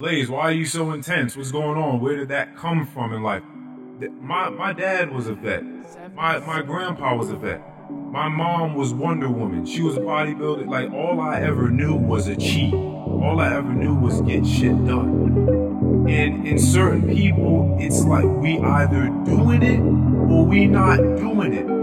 Blaze, why are you so intense? What's going on? Where did that come from in life? My my dad was a vet. My my grandpa was a vet. My mom was Wonder Woman. She was a bodybuilder. Like all I ever knew was achieve. All I ever knew was get shit done. And in certain people, it's like we either doing it or we not doing it.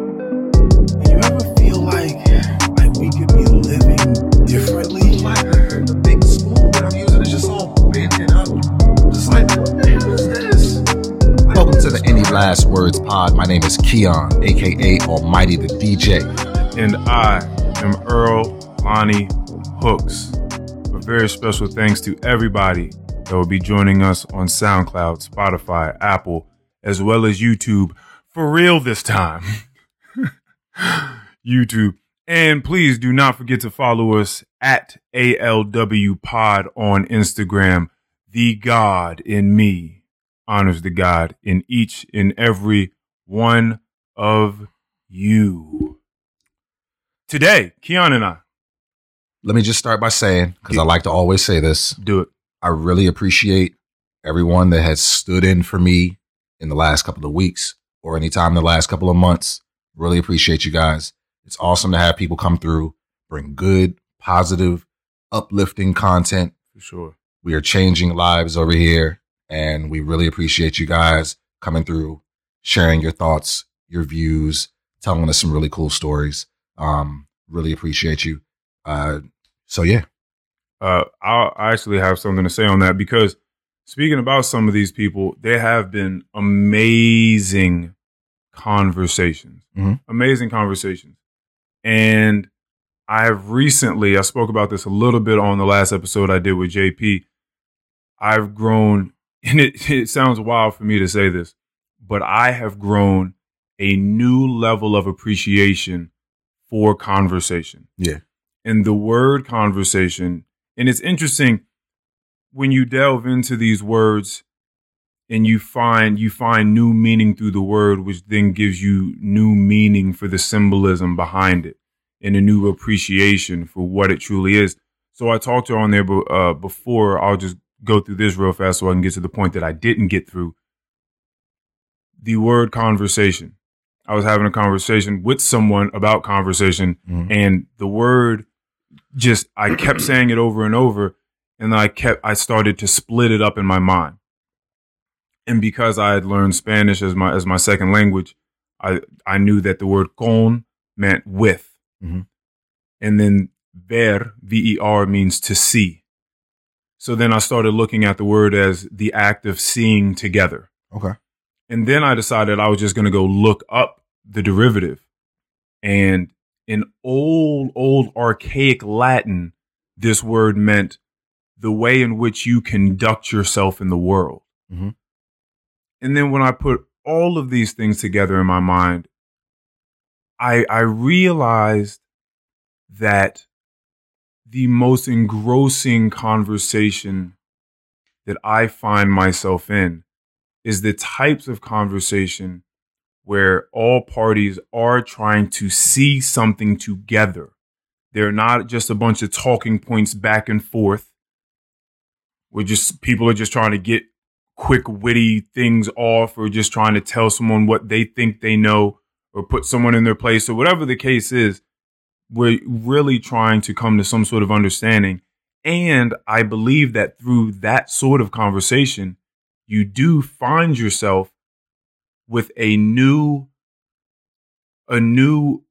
Last Words Pod. My name is Keon, aka Almighty the DJ. And I am Earl Lonnie Hooks. A very special thanks to everybody that will be joining us on SoundCloud, Spotify, Apple, as well as YouTube. For real this time. YouTube. And please do not forget to follow us at ALW Pod on Instagram. The God in me honors the God in each and every one of you. Today, Keon and I Let me just start by saying, because I like to always say this, do it. I really appreciate everyone that has stood in for me in the last couple of weeks or anytime in the last couple of months. Really appreciate you guys. It's awesome to have people come through, bring good, positive, uplifting content. For sure. We are changing lives over here, and we really appreciate you guys coming through, sharing your thoughts, your views, telling us some really cool stories. Um, really appreciate you. Uh, so yeah, Uh, I'll, actually have something to say on that because speaking about some of these people, there have been amazing conversations, Mhm. amazing conversations. And I have recently, I spoke about this a little bit on the last episode I did with JP. I've grown, and it, it sounds wild for me to say this, but I have grown a new level of appreciation for conversation yeah, and the word conversation. And it's interesting when you delve into these words and you find you find new meaning through the word, which then gives you new meaning for the symbolism behind it and a new appreciation for what it truly is. So I talked to her on there uh, before. I'll just go through this real fast so I can get to the point that I didn't get through. The word conversation. I was having a conversation with someone about conversation Mhm. and the word just I kept saying it over and over and I kept I started to split it up in my mind. And because I had learned Spanish as my as my second language, I I knew that the word con meant with. Mhm. And then ver, V E R means to see. So then I started looking at the word as the act of seeing together. okay, And then I decided I was just going to go look up the derivative. And in old, old archaic Latin, this word meant the way in which you conduct yourself in the world. Mhm. And then when I put all of these things together in my mind, I, I realized that the most engrossing conversation that I find myself in is the types of conversation where all parties are trying to see something together. They're not just a bunch of talking points back and forth. We're just people are just trying to get quick witty things off or just trying to tell someone what they think they know or put someone in their place or whatever the case is. We're really trying to come to some sort of understanding. And I believe that through that sort of conversation, you do find yourself with a new a new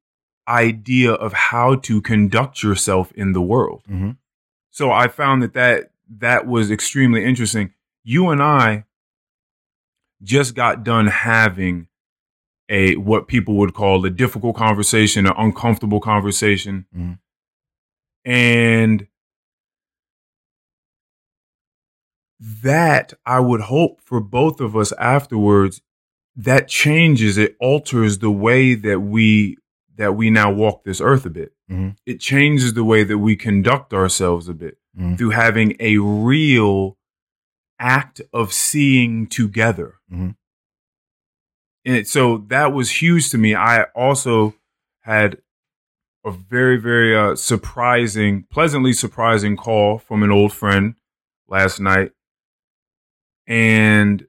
idea of how to conduct yourself in the world. hmm So I found that that that was extremely interesting. You and I just got done having a what people would call a difficult conversation, an uncomfortable conversation. Mhm. And that I would hope for both of us afterwards that changes it alters the way that we that we now walk this earth a bit Mhm. it changes the way that we conduct ourselves a bit Mhm. through having a real act of seeing together And so that was huge to me i also had a very very uh, surprising pleasantly surprising call from an old friend last night and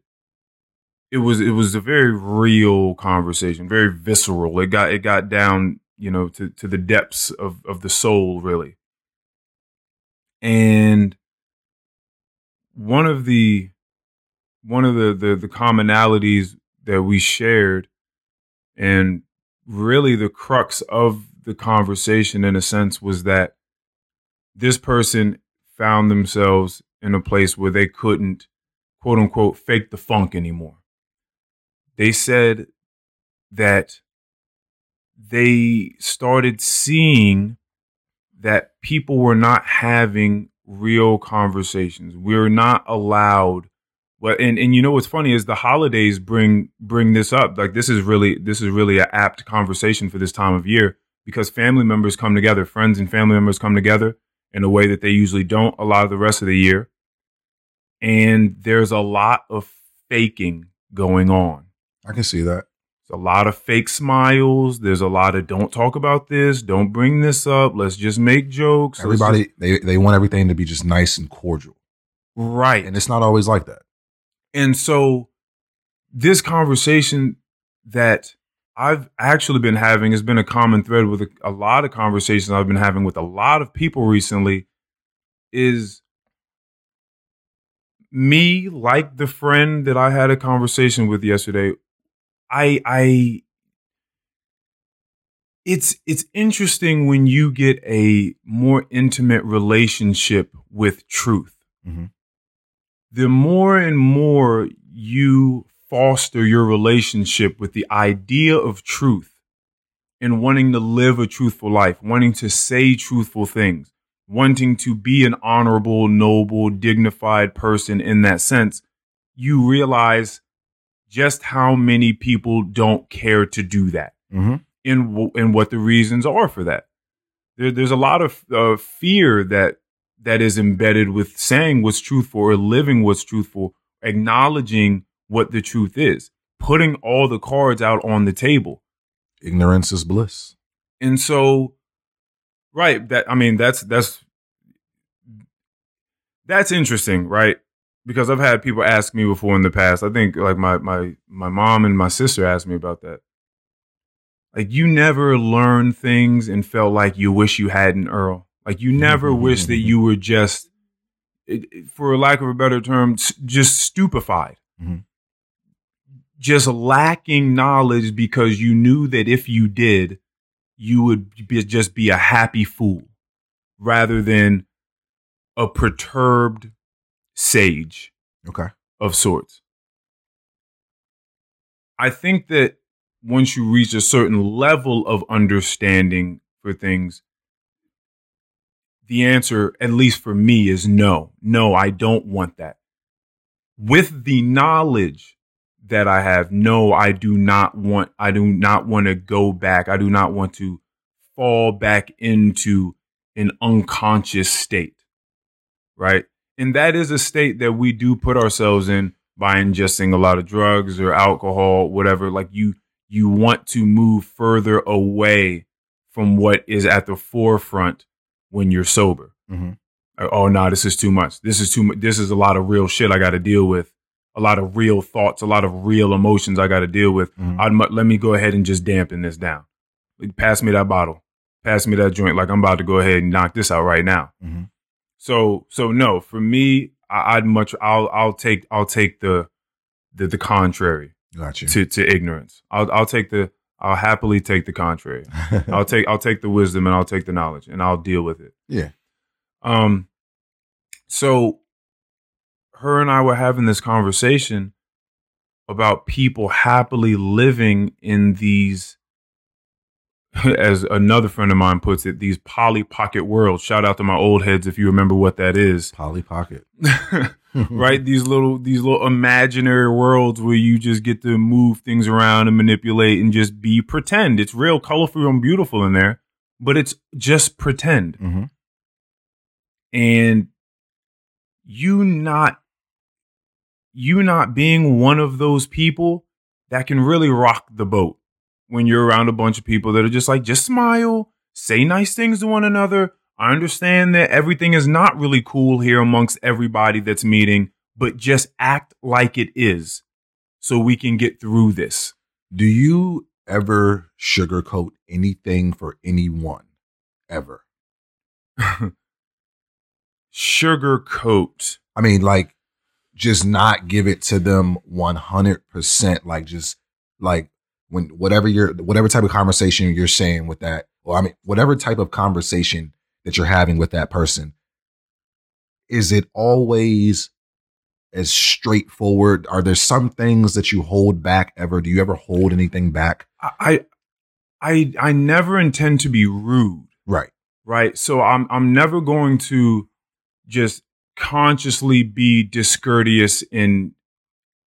it was it was a very real conversation, very visceral. It got it got down, you know, to to the depths of of the soul, really. And one of the one of the the, the commonalities that we shared, and really the crux of the conversation, in a sense, was that this person found themselves in a place where they couldn't, quote unquote, fake the funk anymore. They said that they started seeing that people were not having real conversations. We're not allowed well, and, and you know what's funny is the holidays bring bring this up. Like this is really this is really an apt conversation for this time of year because family members come together, friends and family members come together in a way that they usually don't a lot of the rest of the year. And there's a lot of faking going on. I can see that. There's a lot of fake smiles. There's a lot of don't talk about this, don't bring this up. Let's just make jokes. Everybody just- they they want everything to be just nice and cordial, right. and it's not always like that. And so this conversation that I've actually been having has been a common thread with a, a lot of conversations I've been having with a lot of people recently is me like the friend that I had a conversation with yesterday. I I it's it's interesting when you get a more intimate relationship with truth Mhm. The more and more you foster your relationship with the idea of truth and wanting to live a truthful life, wanting to say truthful things, wanting to be an honorable, noble, dignified person in that sense, you realize just how many people don't care to do that Mm-hmm. and w- and what the reasons are for that. There, there's a lot of uh, fear that that is embedded with saying what's truthful or living what's truthful, acknowledging what the truth is, putting all the cards out on the table. Ignorance is bliss. And so, right, that I mean, that's that's that's interesting, right? Because I've had people ask me before in the past. I think like my my my mom and my sister asked me about that. Like you never learned things and felt like you wish you hadn't, Earl. Like you never wish that you were just, for lack of a better term, just stupefied. Mhm. Just lacking knowledge because you knew that if you did, you would be, just be a happy fool rather than a perturbed sage Okay. of sorts. I think that once you reach a certain level of understanding for things, the answer, at least for me, is no. No, I don't want that. With the knowledge that I have, no, I do not want, I do not want to go back. I do not want to fall back into an unconscious state. Right. And that is a state that we do put ourselves in by ingesting a lot of drugs or alcohol, whatever. Like you, you want to move further away from what is at the forefront when you're sober. Mm-hmm. Like, oh no, this is too much. This is too much. This is a lot of real shit I got to deal with. A lot of real thoughts, a lot of real emotions I got to deal with. Mhm. I'd mu- let me go ahead and just dampen this down. Like, pass me that bottle. Pass me that joint. Like I'm about to go ahead and knock this out right now. Mm-hmm. So so no, for me, I, I'd much I'll I'll take I'll take the the the contrary Got you. to to ignorance. I'll I'll take the I'll happily take the contrary. I'll take I'll take the wisdom and I'll take the knowledge and I'll deal with it. yeah. Um so her and I were having this conversation about people happily living in these as another friend of mine puts it, these Polly Pocket worlds. Shout out to my old heads if you remember what that is. Polly Pocket. right? These little these little imaginary worlds where you just get to move things around and manipulate and just be pretend. It's real colorful and beautiful in there, but it's just pretend. Mm-hmm. And you not you not being one of those people that can really rock the boat when you're around a bunch of people that are just like just smile, say nice things to one another. I understand that everything is not really cool here amongst everybody that's meeting, but just act like it is so we can get through this. Do you ever sugarcoat anything for anyone? Ever? Sugarcoat. I mean, like, just not give it to them 100%. Like, just like when whatever you're, whatever type of conversation you're saying with that, or I mean, whatever type of conversation that you're having with that person, is it always as straightforward? Are there some things that you hold back ever? Do you ever hold anything back? I I I never intend to be rude, Right. right? So I'm I'm never going to just consciously be discourteous and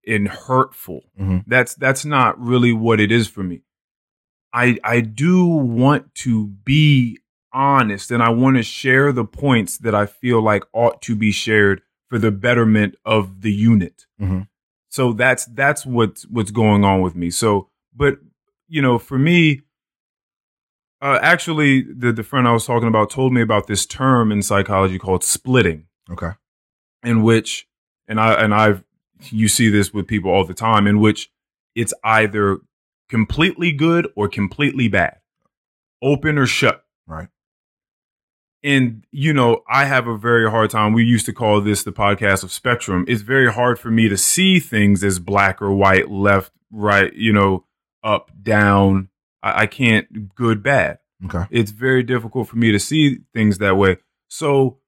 and hurtful. Mhm. That's that's not really what it is for me. I I do want to be honest and I want to share the points that I feel like ought to be shared for the betterment of the unit. Mhm. So that's that's what's what's going on with me. So, but you know, for me, uh, actually, the the friend I was talking about told me about this term in psychology called splitting Okay. in which and I and I've you see this with people all the time in which it's either completely good or completely bad. Open or shut. Right. And you know, I have a very hard time. We used to call this the podcast of spectrum. It's very hard for me to see things as black or white, left, right, you know, up, down. I, I can't good, bad Okay. it's very difficult for me to see things that way. So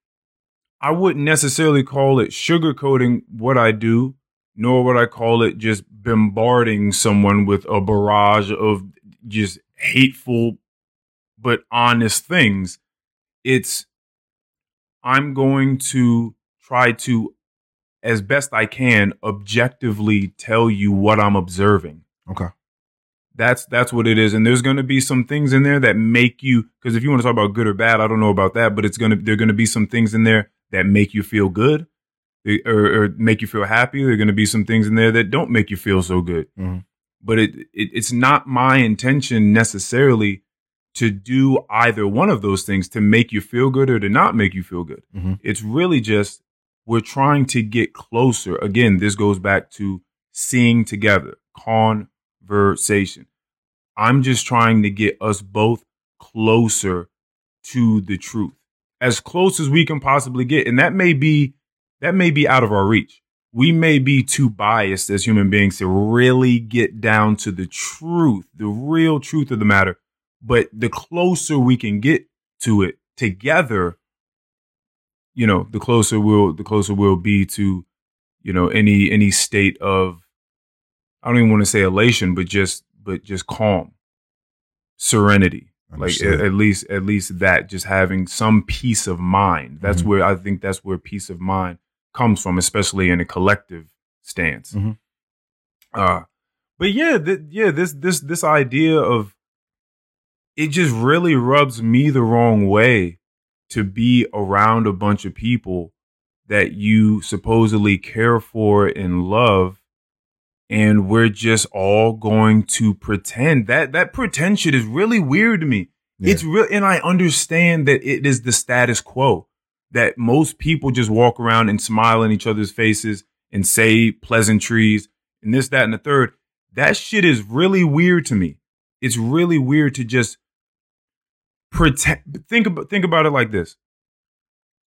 I wouldn't necessarily call it sugarcoating what I do, nor would I call it just bombarding someone with a barrage of just hateful but honest things. It's I'm going to try to, as best I can, objectively tell you what I'm observing Okay. that's that's what it is and there's going to be some things in there that make you because if you want to talk about good or bad i don't know about that but it's going to there're going to be some things in there that make you feel good eh, or, or make you feel happy there're going to be some things in there that don't make you feel so good Mhm. but it, it it's not my intention necessarily to do either one of those things to make you feel good or to not make you feel good. Mhm. it's really just we're trying to get closer. Again this goes back to seeing together conversation. I'm just trying to get us both closer to the truth. As close as we can possibly get and that may be that may be out of our reach. We may be too biased as human beings to really get down to the truth the real truth of the matter but the closer we can get to it together you know the closer we'll the closer we'll be to you know any any state of i don't even want to say elation but just but just calm serenity like at, at least at least that just having some peace of mind that's Mhm. where i think that's where peace of mind comes from especially in a collective stance Mhm. uh but yeah th- yeah this this this idea of it just really rubs me the wrong way to be around a bunch of people that you supposedly care for and love and we're just all going to pretend. That that pretend shit is really weird to me. Yeah. it's real and i understand that it is the status quo that most people just walk around and smile in each other's faces and say pleasantries and this that and the third. That shit is really weird to me. It's really weird to just pretend think about think about it like this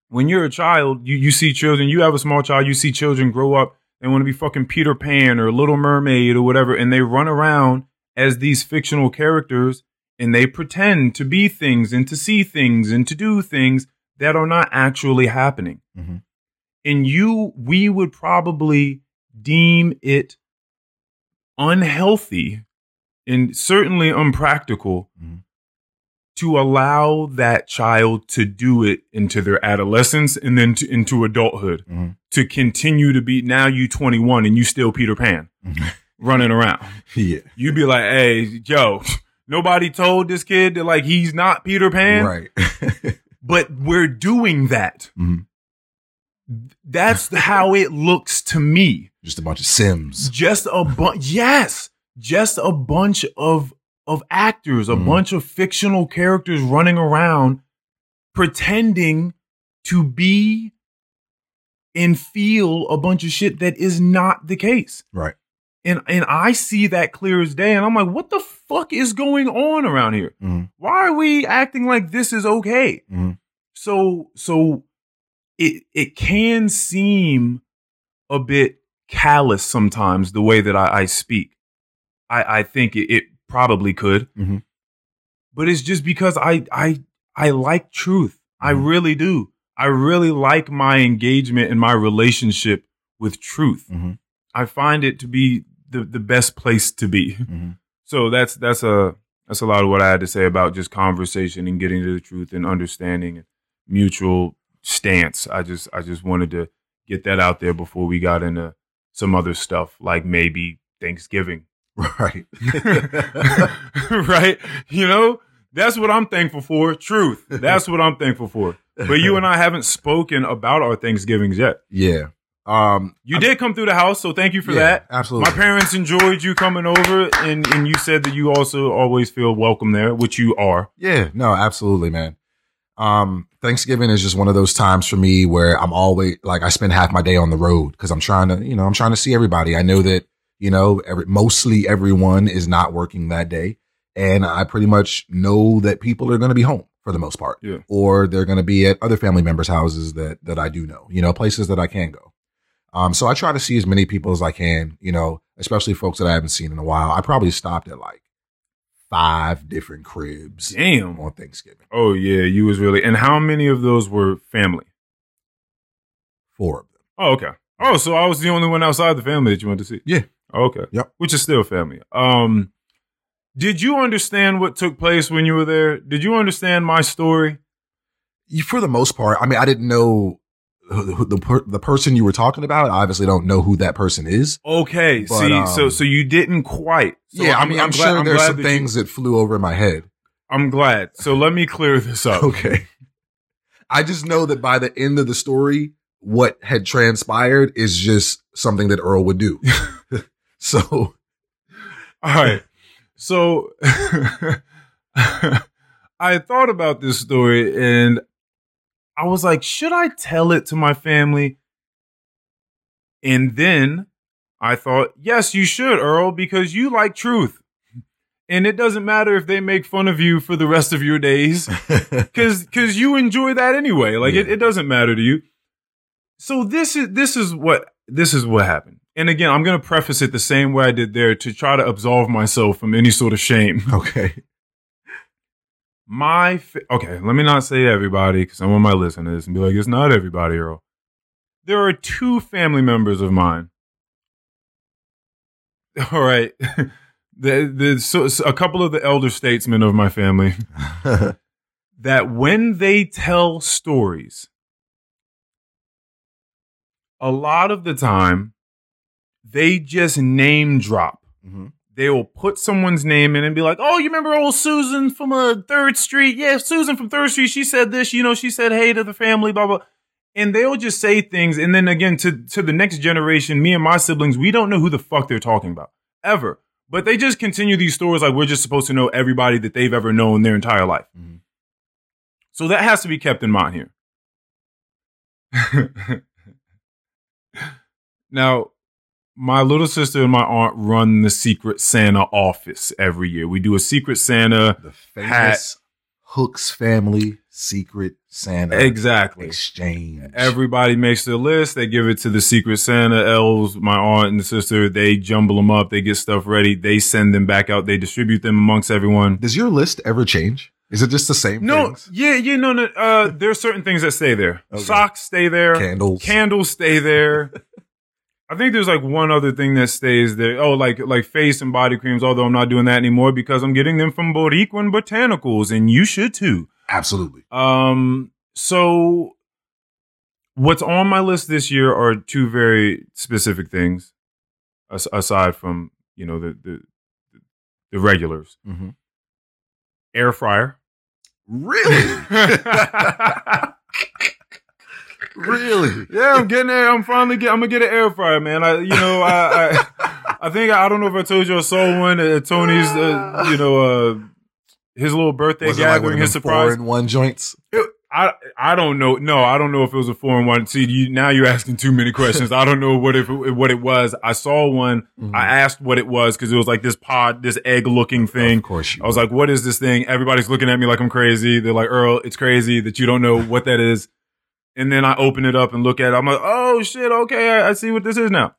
when you're a child you you see children you have a small child you see children grow up they want to be fucking peter pan or little mermaid or whatever and they run around as these fictional characters and they pretend to be things and to see things and to do things that are not actually happening Mhm. and you we would probably deem it unhealthy and certainly unpractical Mhm. To allow that child to do it into their adolescence and then to, into adulthood Mhm. to continue to be now you 21 and you still Peter Pan Mhm. running around. yeah. You'd be like, hey, Joe, nobody told this kid that like he's not Peter Pan, Right. but we're doing that. Mhm. That's how it looks to me. Just a bunch of Sims. Just a bunch, yes, just a bunch of of actors, a Mhm. bunch of fictional characters running around pretending to be and feel a bunch of shit that is not the case. Right. And and I see that clear as day and I'm like, what the fuck is going on around here? Mhm. Why are we acting like this is okay? Mhm. So so it it can seem a bit callous sometimes the way that I, I speak. I, I think it, it probably could. Mhm. But it's just because I I I like truth. I Mhm. really do. I really like my engagement and my relationship with truth. Mhm. I find it to be the, the best place to be. Mhm. So that's that's a that's a lot of what I had to say about just conversation and getting to the truth and understanding and mutual stance. I just I just wanted to get that out there before we got into some other stuff like maybe Thanksgiving. Right. right? You know, that's what I'm thankful for. Truth. That's what I'm thankful for. But you and I haven't spoken about our Thanksgivings yet. yeah. Um, You did come through the house, so thank you for yeah, that. Absolutely. My parents enjoyed you coming over, and, and you said that you also always feel welcome there, which you are. Yeah, no, absolutely, man. Um, Thanksgiving is just one of those times for me where I'm always like I spend half my day on the road because I'm trying to, you know, I'm trying to see everybody. I know that, you know, every, mostly everyone is not working that day, and I pretty much know that people are going to be home for the most part, Yeah. or they're going to be at other family members' houses that that I do know, you know, places that I can go. Um, so I try to see as many people as I can, you know, especially folks that I haven't seen in a while. I probably stopped at like five different cribs Damn. on Thanksgiving. Oh yeah, you was really. And how many of those were family? Four of them. Oh okay. Oh, so I was the only one outside the family that you went to see. Yeah. Okay. Yep. Which is still family. Um, did you understand what took place when you were there? Did you understand my story? You- For the most part, I mean, I didn't know who, who the per, the person you were talking about. I obviously don't know who that person is. Okay. But, see, um, so so you didn't quite. So yeah, I mean, I'm, glad- sure there's some that you- things that flew over my head. I'm glad. So let me clear this up. Okay. I just know that by the end of the story, what had transpired is just something that Earl would do. so, All right. So I thought about this story and I was like, should I tell it to my family? And then I thought, yes, you should, Earl, because you like truth. And it doesn't matter if they make fun of you for the rest of your days. Cause, cause you enjoy that anyway. Like it, it doesn't matter to you. So this is, this is what, this is what happened. And again, I'm going to preface it the same way I did there to try to absolve myself from any sort of shame. okay. My, fa- okay, let me not say everybody because some of my listeners and be like, it's not everybody, Earl. There are two family members of mine. All right. the, the, so, so a couple of the elder statesmen of my family that when they tell stories, a lot of the time, they just name drop. Mhm. They will put someone's name in and be like, "Oh, you remember old Susan from uh, Third Street? Yeah, Susan from Third Street. She said this. You know, she said hey to the family, blah blah." And they'll just say things, and then again to to the next generation, me and my siblings, we don't know who the fuck they're talking about ever. But they just continue these stories like we're just supposed to know everybody that they've ever known their entire life. Mhm. So that has to be kept in mind here. now, my little sister and my aunt run the Secret Santa office every year. We do a Secret Santa. the famous Hooks family secret Santa Exactly. exchange. Everybody makes their list. They give it to the Secret Santa elves, my aunt and sister. They jumble them up. They get stuff ready. They send them back out. They distribute them amongst everyone. Does your list ever change? Is it just the same No, things? yeah, yeah, no, no. Uh, there are certain things that stay there. Okay. Socks stay there. Candles. Candles stay there. I think there's like one other thing that stays there. Oh, like like face and body creams. Although I'm not doing that anymore because I'm getting them from Boricuan Botanicals, and you should too. Absolutely. Um, so what's on my list this year are two very specific things, as- aside from you know the the the regulars. Mhm. Air fryer. Really? really? Yeah, I'm getting there. I'm finally get. I'm gonna get an air fryer, man. I, you know, I, I, I think I don't know if I told you I saw one at Tony's. Uh, you know, uh, his little birthday Was it like gathering, of his surprise. four in one joints? I I don't know. No, I don't know if it was a four and one. See, you, now you're asking too many questions. I don't know what if it, what it was. I saw one. Mhm. I asked what it was because it was like this pod, this egg looking thing. Of course you. I was like, "What is this thing?" Everybody's looking at me like I'm crazy. They're like, "Earl, it's crazy that you don't know what that is." And then I open it up and look at it. I'm like, "Oh shit, okay, I, I see what this is now."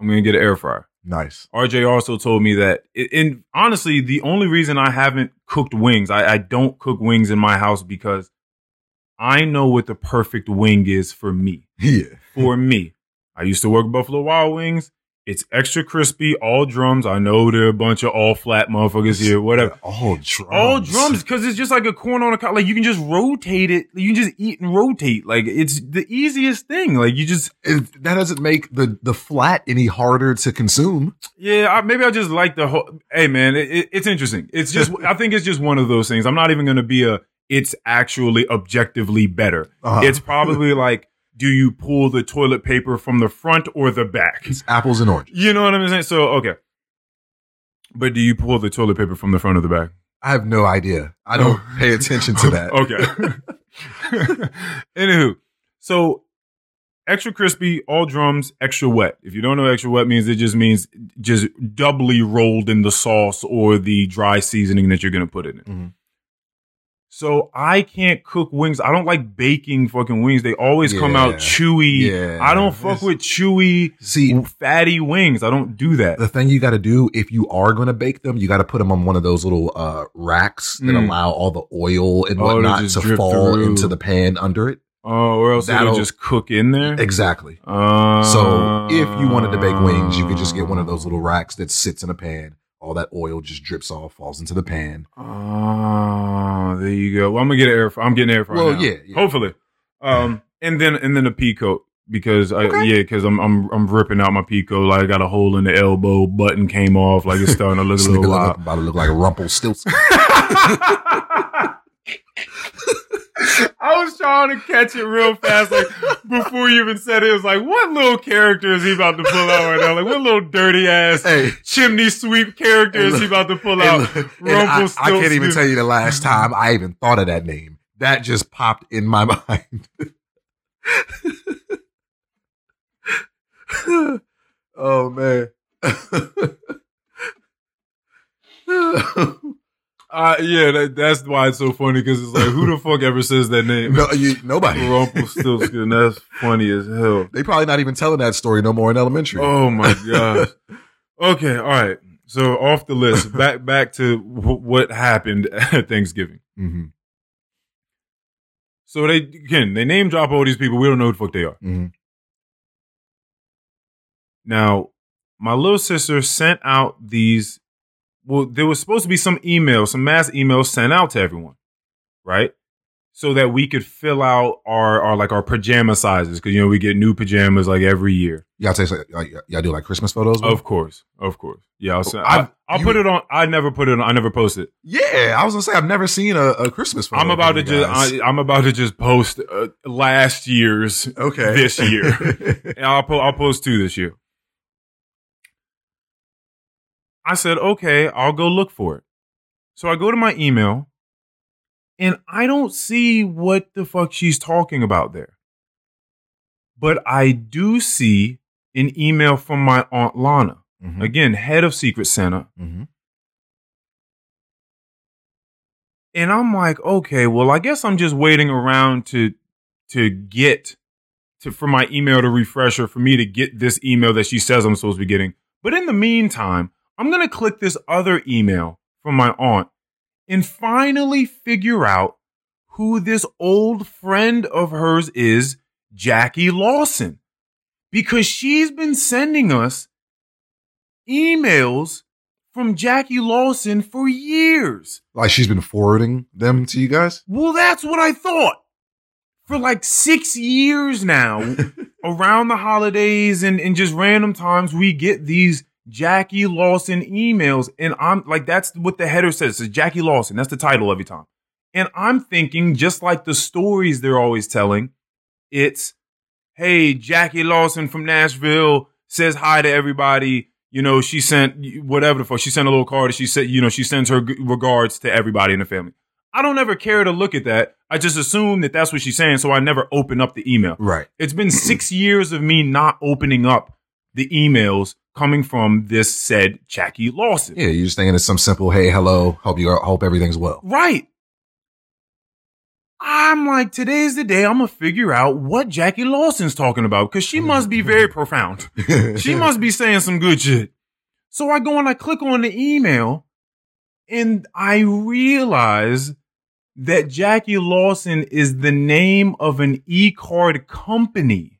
I'm gonna get an air fryer. nice. RJ also told me that, and honestly, the only reason I haven't cooked wings, I, I don't cook wings in my house because I know what the perfect wing is for me. Yeah. For me, I used to work Buffalo Wild Wings. It's extra crispy, all drums. I know there are a bunch of all flat motherfuckers here, whatever. All drums. All drums, because it's just like a corn on a cob. Like you can just rotate it. You can just eat and rotate. Like it's the easiest thing. Like you just It- that doesn't make the the flat any harder to consume. Yeah, I, maybe I just like the whole. Hey, man, it, it, it's interesting. It's just, I think it's just one of those things. I'm not even going to be a. It's actually objectively better. Uh-huh. It's probably like, do you pull the toilet paper from the front or the back? It's apples and oranges. You know what I'm saying? So okay, but do you pull the toilet paper from the front or the back? I have no idea. I don't Oh. pay attention to that. okay. Anywho, so extra crispy, all drums, extra wet. If you don't know extra wet means, it just means just doubly rolled in the sauce or the dry seasoning that you're gonna put in it. Mhm. So I can't cook wings. I don't like baking fucking wings. They always come out chewy. Yeah. I don't fuck It's- with chewy, See, fatty wings. I don't do that. the thing you got to do if you are going to bake them, you got to put them on one of those little uh, racks that Mm. allow all the oil and Oh, whatnot to fall through. into the pan under it. Oh, or else it'll That'll- just cook in there. Exactly. Uh, So if you wanted to bake wings, you could just get one of those little racks that sits in a pan. All that oil just drips off, falls into the pan. Oh, there you go. Well, I'm gonna get an air. I'm getting air fryer. Well, yeah, yeah. hopefully. Um, and then and then a pea coat because I Okay. yeah because I'm I'm I'm ripping out my coat. Like I got a hole in the elbow, button came off. Like it's starting to look a little look, about to look like a Rumpelstiltskin. I was trying to catch it real fast, like before you even said it. It was like, what little character is he about to pull out right now? Like, what little dirty ass hey, chimney sweep character is he about to pull out? look, I, I can't even tell you the last time I even thought of that name. That just popped in my mind. oh man. Uh, yeah, that, that's why it's so funny because it's like, who the fuck ever says that name? no, you, nobody. Rumpelstiltskin. That's funny as hell. They probably not even telling that story no more in elementary. Oh my god. Okay, all right. So off the list, back back to w- what happened at Thanksgiving. hmm So they again they name drop all these people. We don't know who the fuck they are. hmm Now, my little sister sent out these. Well, there was supposed to be some email, some mass emails sent out to everyone, right? So that we could fill out our, our like our pajama sizes because you know we get new pajamas like every year. Y'all take like, y'all do like Christmas photos? Of course, of course. Yeah, I'll, send, I've- I, I'll you- put it on. I never put it on. I never post it. Yeah, I was gonna say I've never seen a, a Christmas photo. I'm about to just. I, I'm about to just post uh, last year's okay this year. And I'll po- I'll post two this year. I said, okay, I'll go look for it. So I go to my email, and I don't see what the fuck she's talking about there. But I do see an email from my aunt Lana, Mhm, again, head of Secret Santa, mhm. and I'm like, okay, well, I guess I'm just waiting around to to get to for my email to refresh or for me to get this email that she says I'm supposed to be getting. But in the meantime, I'm gonna click this other email from my aunt and finally figure out who this old friend of hers is, Jackie Lawson. Because she's been sending us emails from Jackie Lawson for years. Like she's been forwarding them to you guys. Well, that's what I thought. For like six years now, around the holidays and, and just random times, we get these Jackie Lawson emails. And I'm like, that's what the header says. It's Jackie Lawson. That's the title every time. And I'm thinking, just like the stories they're always telling, it's, hey, Jackie Lawson from Nashville says hi to everybody. You know, she sent whatever the fuck. She sent a little card. She said, you know, she sends her regards to everybody in the family. I don't ever care to look at that. I just assume that that's what she's saying, so I never open up the email. Right. It's been six years of me not opening up the emails coming from this said Jackie Lawson. Yeah, you're just thinking it's some simple, hey, hello, hope you hope everything's well. Right. I'm like, today's the day I'm gonna figure out what Jackie Lawson's talking about because she must be very profound. She must be saying some good shit. So I go and I click on the email and I realize that Jackie Lawson is the name of an e-card company.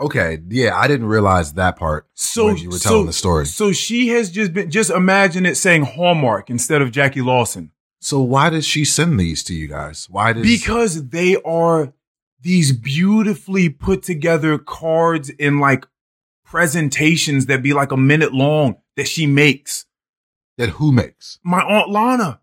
Okay, yeah, I didn't realize that part So when you were telling so- the story. So she has just been just imagine it saying Hallmark instead of Jackie Lawson. So why did she send these to you guys? Why did Because they are these beautifully put together cards in like presentations that be like a minute long that she makes. that who makes? My Aunt Lana.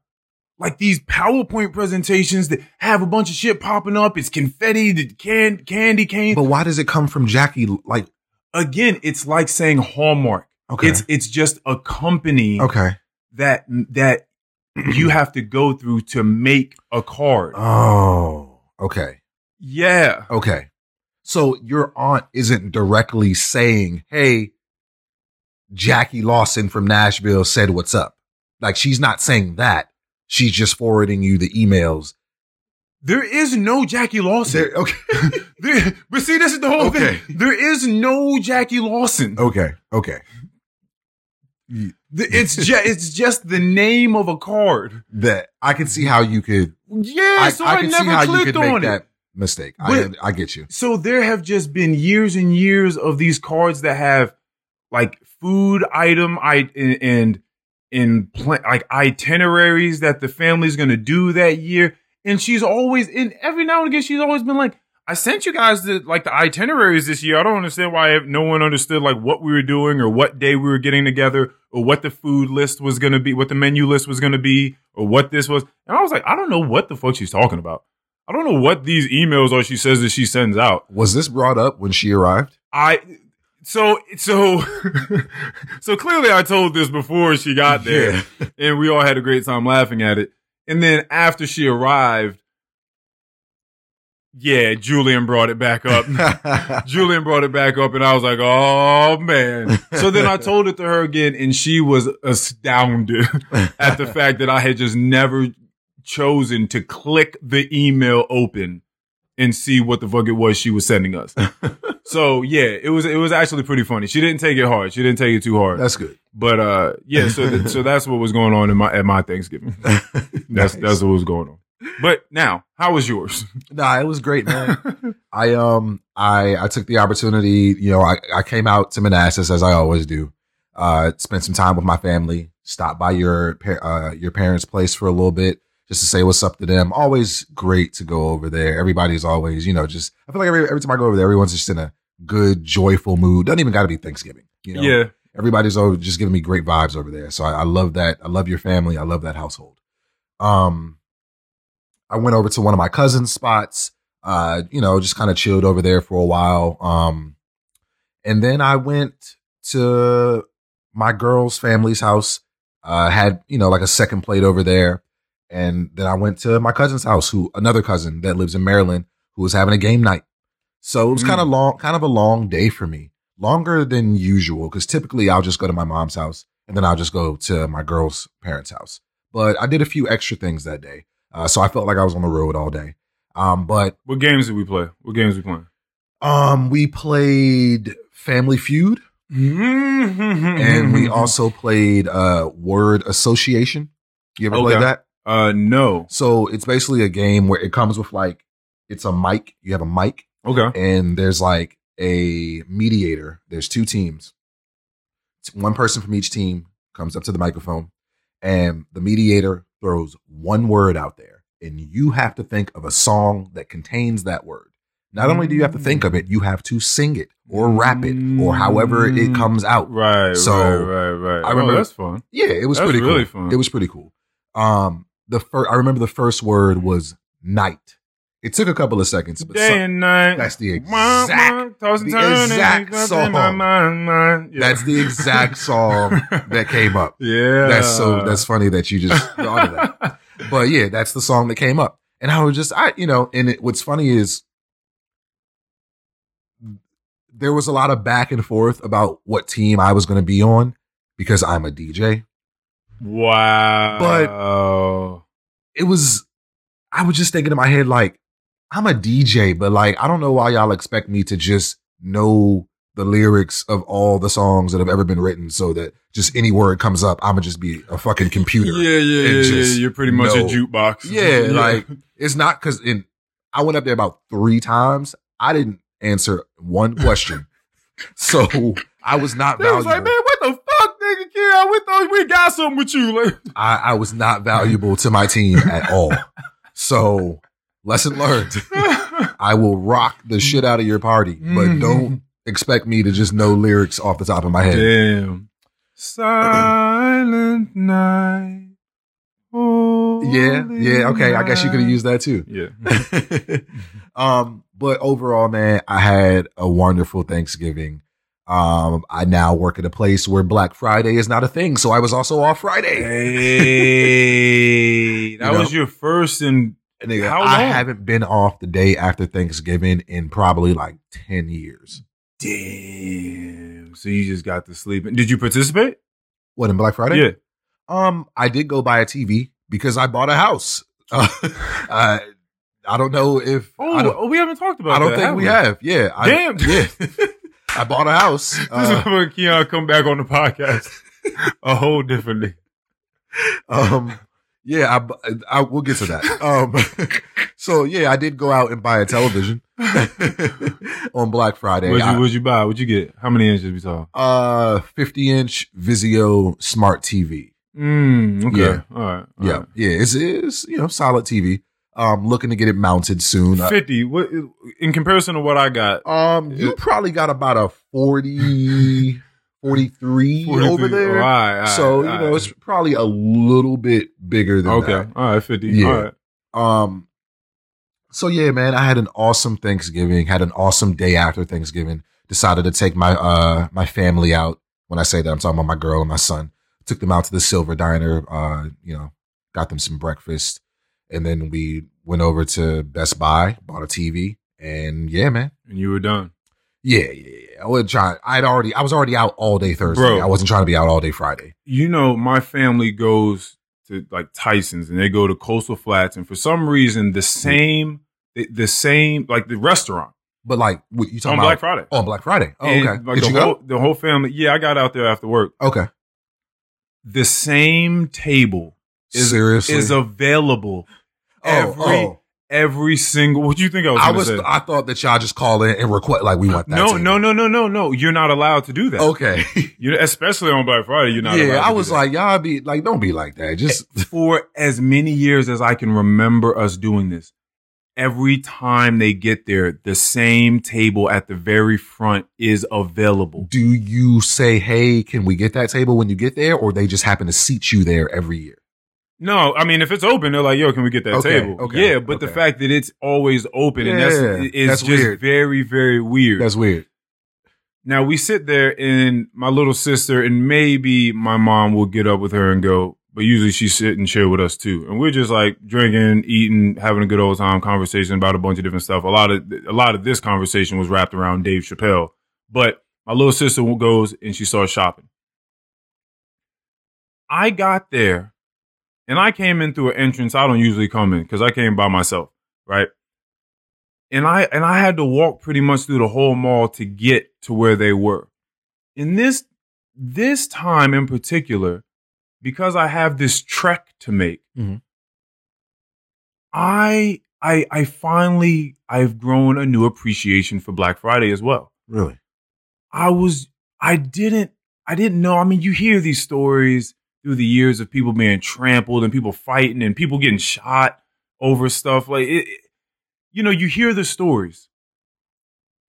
Like these PowerPoint presentations that have a bunch of shit popping up. It's confetti, the can, candy cane. But why does it come from Jackie? Like, Again, it's like saying Hallmark. okay, It's it's just a company okay. that that you have to go through to make a card. Oh, okay, yeah. okay. So your aunt isn't directly saying, "Hey, Jackie Lawson from Nashville said what's up." Like she's not saying that. She's just forwarding you the emails. There is no Jackie Lawson. There- okay, There- but see, this is the whole Okay. thing. There is no Jackie Lawson. okay, okay. It's just it's just the name of a card. That I can see how you could. Yeah, I, so I I, can see never how you clicked could make on it. that mistake. But- I I get you. So there have just been years and years of these cards that have like food item I and and, and pla- like itineraries that the family's going to do that year. And she's always and every now and again she's always been like, I sent you guys the like the itineraries this year. I don't understand why no one understood like what we were doing or what day we were getting together or what the food list was going to be, what the menu list was going to be, or what this was. And I was like, I don't know what the fuck she's talking about. I don't know what these emails are she says that she sends out. Was this brought up when she arrived? I so so so clearly I told this before she got there and we all had a great time laughing at it. And then after she arrived, yeah, Julian brought it back up. Julian brought it back up and I was like, "Oh man." So then I told it to her again and she was astounded at the fact that I had just never chosen to click the email open and see what the fuck it was she was sending us. So yeah, it was it was actually pretty funny. She didn't take it hard. She didn't take it too hard. That's good. but uh yeah, so th- so that's what was going on in my at my Thanksgiving. That's Nice. that's what was going on. But now, how was yours? Nah, it was great, man. I um I I took the opportunity, you know, I, I came out to Manassas as I always do. Uh spent some time with my family, stopped by your uh your parents' place for a little bit just to say what's up to them. Always great to go over there. Everybody's always, you know, just I feel like every every time I go over there, everyone's just in a good, joyful mood. Doesn't even gotta be Thanksgiving. You know? yeah. everybody's always just giving me great vibes over there. So I, I love that. I love your family. I love that household. Um, I went over to one of my cousin's spots. Uh, you know, just kind of chilled over there for a while. Um, and then I went to my girl's family's house. Uh, had you know like a second plate over there, and then I went to my cousin's house, who another cousin that lives in Maryland, who was having a game night. So it was Mm. kind of long, kind of a long day for me longer than usual because typically I'll just go to my mom's house and then I'll just go to my girl's parents' house. But I did a few extra things that day, uh, so I felt like I was on the road all day. Um, but What games did we play? What games we playing? um, we played Family Feud and and we also played uh, Word Association. You ever Okay. played that? Uh no. So it's basically a game where it comes with like it's a mic. You have a mic Okay. and there's like a mediator. There's two teams. It's One person from each team comes up to the microphone, and the mediator throws one word out there, and you have to think of a song that contains that word. Not only do you have to think of it, you have to sing it or rap it or however it comes out. Right. So, right, right, right. I remember- oh, that's fun. Yeah, it was That's pretty really cool. fun. It was pretty cool. Um, the first I remember the first word was night. It took a couple of seconds, but Day so- and night. that's the exact- wah, toss and the exact it's up in my song. Yeah. that's the exact song that came up. yeah. That's so that's funny that you just thought of that. But yeah, that's the song that came up. And I was just I you know, and it, what's funny is there was a lot of back and forth about what team I was going to be on because I'm a DJ. Wow. But- It was I was just thinking in my head like I'm a DJ, but like I don't know why y'all expect me to just know the lyrics of all the songs that have ever been written so that just any word comes up, I'm gonna just be a fucking computer. yeah, yeah, yeah, yeah. You're pretty much a jukebox. Yeah, like it's not because in I went up there about three times. I didn't answer one question, so I was not They was like, man, what the nigga? We thought we got something with you. Like, I, I was not valuable to my team at all. So lesson learned. I will rock the shit out of your party, but Mhm. don't expect me to just know lyrics off the top of my head. Damn. Silent night. Yeah, yeah, okay. I guess you could have used that too. Yeah. um, but overall, man, I had a wonderful Thanksgiving. Um, I now work at a place where Black Friday is not a thing, so I was also off Friday. Hey, that know? was your first and Nigga, How I haven't been off the day after Thanksgiving in probably like ten years. damn. So you just got to sleep. Did you participate? What in Black Friday? Yeah. Um, I did go buy a TV because I bought a house. Uh, I, I don't know if Oh, I oh, we haven't talked about I don't that, think have we have. Yeah. I, Damn. Yeah. I bought a house. This Uh, is when Keon come back on the podcast. a whole different day. um, yeah, I, I, we'll get to that. Um, so yeah, I did go out and buy a television on Black Friday. What'd you, I- what'd you buy? What'd you get? How many inches we saw? uh, 50 inch Vizio smart TV. Mm, okay. Yeah. All right. all Yeah. Yeah. It's, it's, you know, solid TV. Um, looking to get it mounted soon. right. 50. What, in comparison to what I got, Um, you probably got about a 40, 43, over 43. there. All right, all right, so, you know, it's probably a little bit bigger than Okay. that. All right. 50. Yeah. All right. Um, so yeah, man, I had an awesome Thanksgiving, had an awesome day after Thanksgiving, decided to take my, uh, my family out. When I say that, I'm talking about my girl and my son. Took them out to the Silver Diner, uh, you know, got them some breakfast. And then we went over to Best Buy, bought a TV, and yeah, man. And you were done. Yeah, yeah, yeah. I wasn't trying. I'd already, I was already out all day Thursday. Bro. I wasn't trying to be out all day Friday. You know, my family goes to like Tyson's and they go to Coastal Flats, and for some reason, the mm. same, the, the same, like the restaurant But like, what, you talking about on talking Black Friday. on Black Friday? Oh, And, okay. Like Did the you go? the whole family. Yeah, I got out there after work. Okay. The same table is Seriously, is available Oh, every oh. every single. What do you think I was? I was. say? I thought that y'all just call in and request like we want that. no, table. no, no, no, no, no. You're not allowed to do that. Okay. You especially on Black Friday. You're not. allowed yeah, I was like, y'all be like, don't be like that. Just eh, for as many years as I can remember us doing this, every time they get there, the same table at the very front is available. do you say, hey, can we get that table when you get there, or they just happen to seat you there every year? No, I mean if it's open, they're like, "Yo, can we get that Okay, table?" okay, yeah, but the fact that it's always open and that's is that's just weird. very, very weird. That's weird. now we sit there, and my little sister and maybe my mom will get up with her and go, but usually she sit and chill with us too, and we're just like drinking, eating, having a good old time, conversation about a bunch of different stuff. A lot of a lot of this conversation was wrapped around Dave Chappelle, but my little sister goes and she starts shopping. I got there, and I came in through an entrance I don't usually come in because I came by myself, right? And I and I had to walk pretty much through the whole mall to get to where they were. In this this time in particular, because I have this trek to make, Mhm. I I I finally I've grown a new appreciation for Black Friday as well. Really? I was I didn't I didn't know. I mean, you hear these stories through the years of people being trampled and people fighting and people getting shot over stuff like it, it- you know, you hear the stories.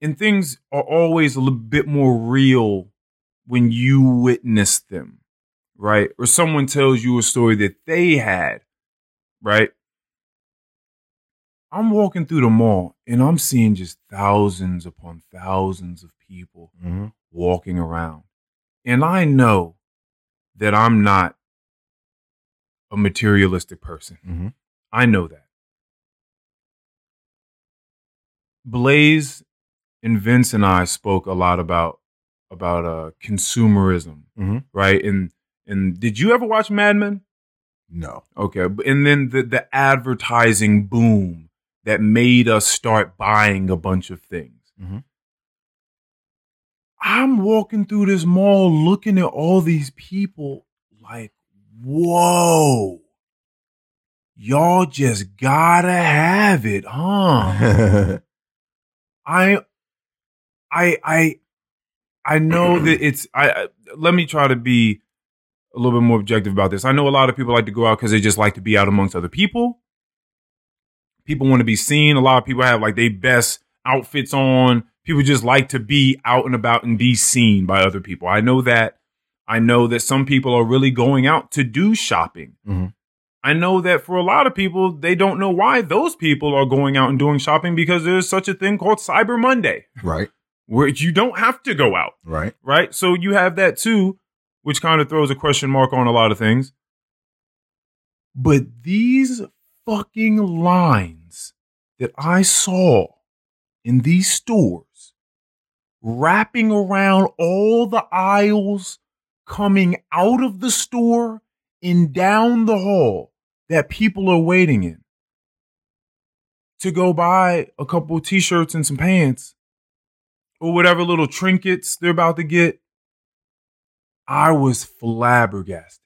And things are always a little bit more real when you witness them, right? Or someone tells you a story that they had, right? I'm walking through the mall and I'm seeing just thousands upon thousands of people Mhm. walking around. And I know that I'm not a materialistic person. Mhm. I know that. Blaze and Vince and I spoke a lot about about uh consumerism, Mhm. right? And and did you ever watch Mad Men? No. Okay, and then the the advertising boom that made us start buying a bunch of things. Mhm. I'm walking through this mall looking at all these people like, whoa, y'all just gotta have it, huh? I, I, I, I know that it's. I, I let me try to be a little bit more objective about this. I know a lot of people like to go out because they just like to be out amongst other people. People want to be seen. A lot of people have like their best outfits on. People just like to be out and about and be seen by other people. I know that. I know that some people are really going out to do shopping. Mhm. I know that for a lot of people, they don't know why those people are going out and doing shopping because there's such a thing called Cyber Monday right. where you don't have to go out Right. right? So you have that too, which kind of throws a question mark on a lot of things. But these fucking lines that I saw in these stores, wrapping around all the aisles, coming out of the store and down the hall that people are waiting in to go buy a couple of t-shirts and some pants or whatever little trinkets they're about to get. I was flabbergasted.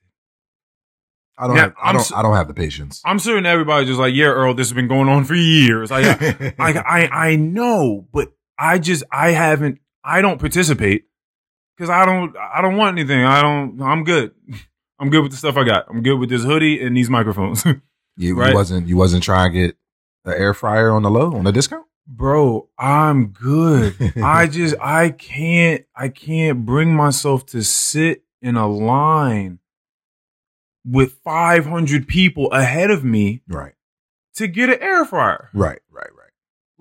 I don't. Now, have, I don't. I don't have the patience. I'm certain everybody's just like, yeah, Earl, this has been going on for years. I, I, I, I know, but I just, I haven't, I don't participate because I don't, I don't want anything. I don't, I'm good. I'm good with the stuff I got. I'm good with this hoodie and these microphones. You, Right. you wasn't. You wasn't trying to get the air fryer on the low on the discount. Bro, I'm good. I just I can't I can't bring myself to sit in a line with 500 people ahead of me Right. to get an air fryer. Right.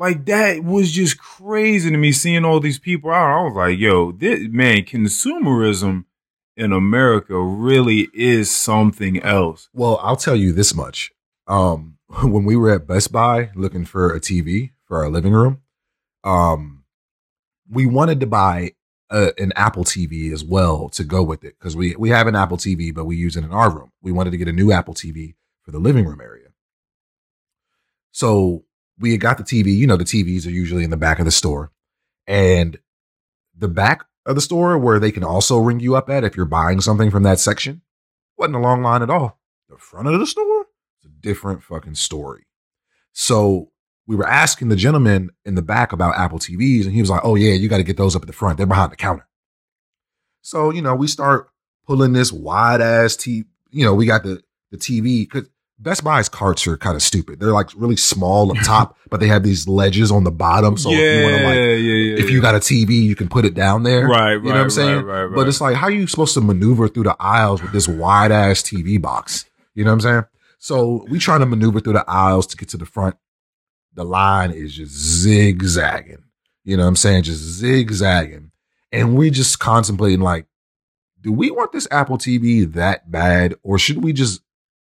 Like that was just crazy to me seeing all these people out. I was like, yo, this man, consumerism in America really is something else. Well, I'll tell you this much. Um, when we were at Best Buy looking for a TV for our living room, um, we wanted to buy a, an Apple TV as well to go with it because we we have an Apple TV, but we use it in our room. We wanted to get a new Apple TV for the living room area. So we had got the TV. You know, the TVs are usually in the back of the store, and the back of the store where they can also ring you up at if you're buying something from that section wasn't a long line at all. The front of the store it's a different fucking story. So we were asking the gentleman in the back about Apple TVs, and he was like, "Oh yeah, you got to get those up at the front. They're behind the counter." So you know, we start pulling this wide ass TV. You know, we got the the TV because Best Buy's carts are kind of stupid. They're like really small up top, but they have these ledges on the bottom. So yeah, if you want to like, yeah, yeah. if you got a TV, you can put it down there. right, right, You know what I'm saying? Right, right, But it's like, how are you supposed to maneuver through the aisles with this wide ass TV box? You know what I'm saying? So we trying to maneuver through the aisles to get to the front. The line is just zigzagging. You know what I'm saying? Just zigzagging. And we just contemplating like, do we want this Apple TV that bad? Or should we just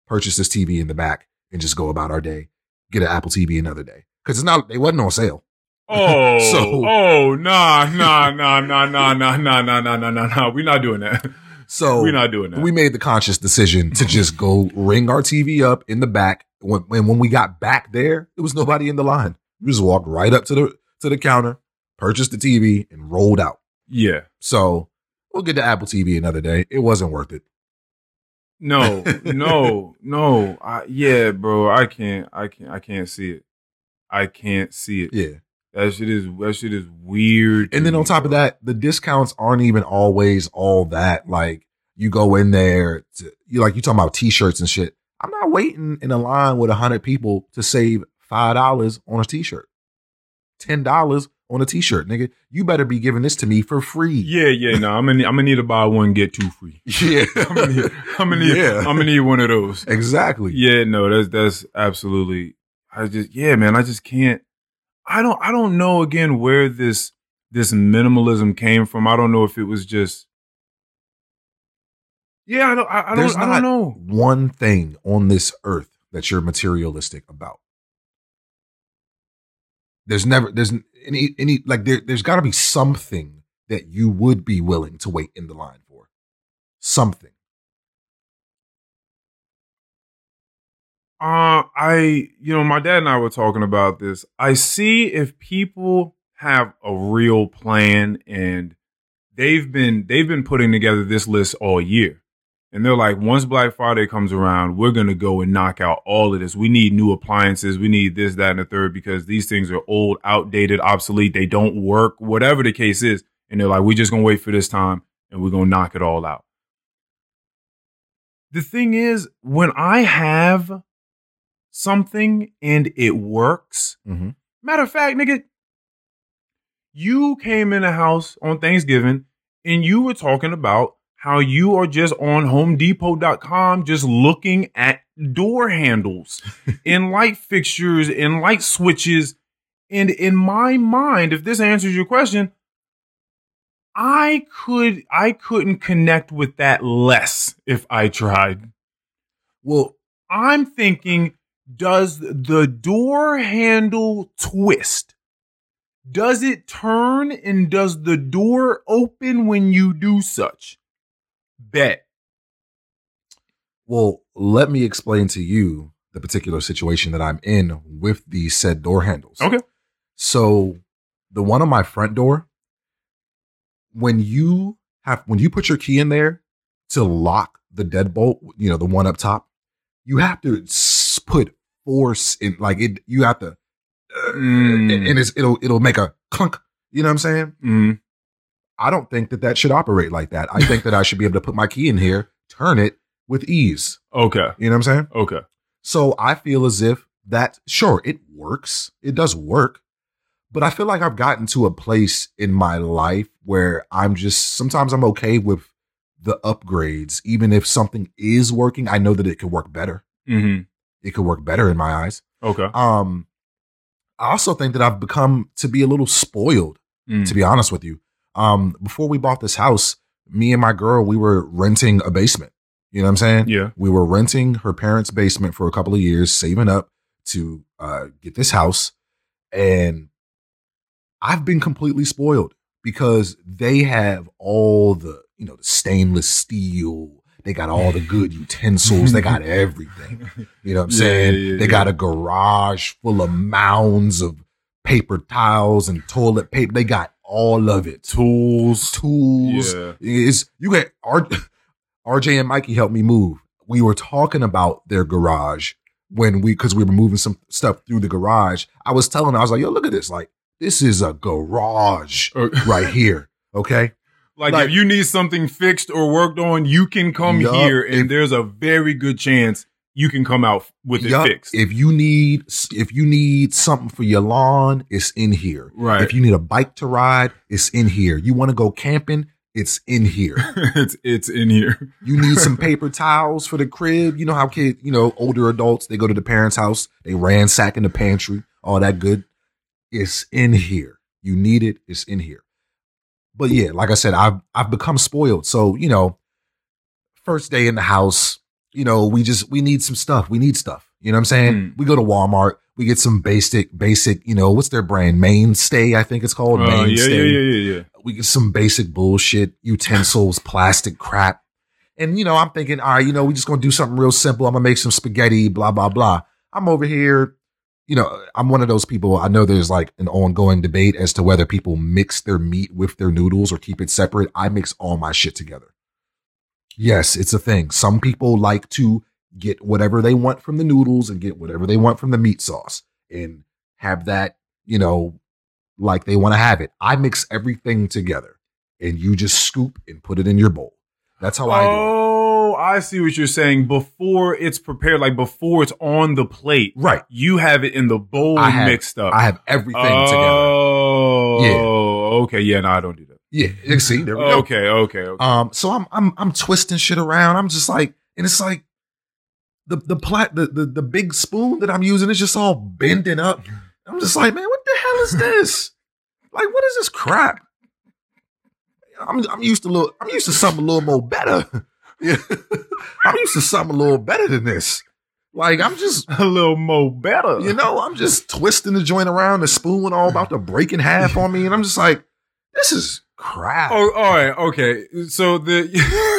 purchase this TV in the back and just go about our day? Get an Apple TV another day. Cause it's not, they wasn't on sale. Oh, So- oh, nah, nah, nah, nah, nah, nah, nah, nah, nah, nah, nah, nah. We're not doing that. So We're not doing that. we made the conscious decision to just go ring our TV up in the back. When, when when we got back there, there was nobody in the line. We just walked right up to the to the counter, purchased the TV, and rolled out. yeah. So we'll get the Apple TV another day. It wasn't worth it. No, no, no. I, yeah, bro. I can't. I can't. I can't see it. I can't see it. Yeah. That shit is. That shit is weird. And then on top of that, the discounts aren't even always all that. Like you go in there, to, you like you talking about t-shirts and shit. I'm not waiting in a line with a hundred people to save five dollars on a t-shirt, ten dollars on a t-shirt, nigga. You better be giving this to me for free. Yeah, yeah. No, I'm gonna. I'm gonna need to buy one get two free. Yeah, I'm gonna need. I'm gonna need. Yeah. I'm gonna need one of those. exactly. Yeah, no, that's that's absolutely I just yeah, man, I just can't. I don't I don't know again where this this minimalism came from. I don't know if it was just. Yeah, I don't. I, I don't. I not don't know. one thing on this earth that you're materialistic about. There's never there's any any like there there's got to be something that you would be willing to wait in the line for. Something. Uh, I, you know, my dad and I were talking about this. I see if people have a real plan and they've been they've been putting together this list all year. And they're like, once Black Friday comes around, we're gonna go and knock out all of this. We need new appliances, we need this, that, and the third, because these things are old, outdated, obsolete, they don't work, whatever the case is. And they're like, we're just gonna wait for this time and we're gonna knock it all out. The thing is, when I have something and it works. Mhm. Matter of fact, nigga, you came in the house on Thanksgiving and you were talking about how you are just on homedepot.com just looking at door handles and light fixtures and light switches. And in my mind, if this answers your question, I could I couldn't connect with that less if I tried. Well, I'm thinking, does the door handle twist? Does it turn and does the door open when you do such? Bet. well, let me explain to you the particular situation that I'm in with the said door handles. Okay. So the one on my front door, when you have when you put your key in there to lock the deadbolt, you know, the one up top, you have to put force in like it you have to uh, Mm. and it's, it'll it'll make a clunk, you know what I'm saying? Mm. I don't think that that should operate like that. I think that I should be able to put my key in here, turn it with ease. Okay. You know what I'm saying? Okay. So I feel as if that, sure, it works. It does work. But I feel like I've gotten to a place in my life where I'm just, sometimes I'm okay with the upgrades. Even if something is working, I know that it could work better. Mm-hmm. It could work better in my eyes. Okay. Um, I also think that I've become to be a little spoiled Mm. to be honest with you. Um, before we bought this house, me and my girl, we were renting a basement. You know what I'm saying? Yeah. We were renting her parents' basement for a couple of years, saving up to uh, get this house. And I've been completely spoiled because they have all the, you know, the stainless steel. They got all the good utensils. they got everything. You know what I'm Yeah, saying? yeah, they yeah. got a garage full of mounds of paper towels and toilet paper. They got all of it. Tools. Tools. Yeah. Is you get R, RJ and Mikey helped me move. We were talking about their garage when we because we were moving some stuff through the garage. I was telling her, I was like, yo, look at this. Like, this is a garage Uh, right here. Okay. Like, Like- if you need something fixed or worked on, you can come here and If- there's a very good chance you can come out with it Yup. fixed. If you need if you need something for your lawn, it's in here. right. If you need a bike to ride, it's in here. You want to go camping, it's in here. it's it's in here. You need some paper towels for the crib. You know how kid, you know, older adults, they go to the parents' house, they ransack in the pantry, all that good. It's in here. You need it, it's in here. But yeah, like I said, I've I've become spoiled. So, you know, first day in the house, you know, we just we need some stuff. We need stuff. You know what I'm saying? Mm. We go to Walmart, we get some basic, basic, you know, what's their brand? Mainstay, I think it's called. Uh, yeah, Mainstay yeah, yeah, yeah, yeah. we get some basic bullshit, utensils, plastic crap. And, you know, I'm thinking, all right, you know, we just going to do something real simple. I'm going to make some spaghetti, blah, blah, blah. I'm over here. You know, I'm one of those people. I know there's like an ongoing debate as to whether people mix their meat with their noodles or keep it separate. I mix all my shit together. Yes, it's a thing. Some people like to get whatever they want from the noodles and get whatever they want from the meat sauce and have that, you know, like they want to have it. I mix everything together and you just scoop and put it in your bowl. That's how I do it. Oh, I see what you're saying. Before it's prepared, like before it's on the plate, Right. you have it in the bowl have- mixed up. I have everything together. oh, Yeah. okay. Yeah, no, I don't do that. Yeah. you See, there we go. Okay, okay, okay. Um, so I'm I'm I'm twisting shit around. I'm just like, and it's like the the plat the, the the big spoon that I'm using is just all bending up. I'm just like, man, what the hell is this? like, what is this crap? I'm I'm used to little I'm used to something a little more better. Yeah. I'm used to something a little better than this. Like I'm just A little more better. you know, I'm just twisting the joint around, the spoon all about to break in half on me, and I'm just like, this is crap. Oh, all right. Okay. So the.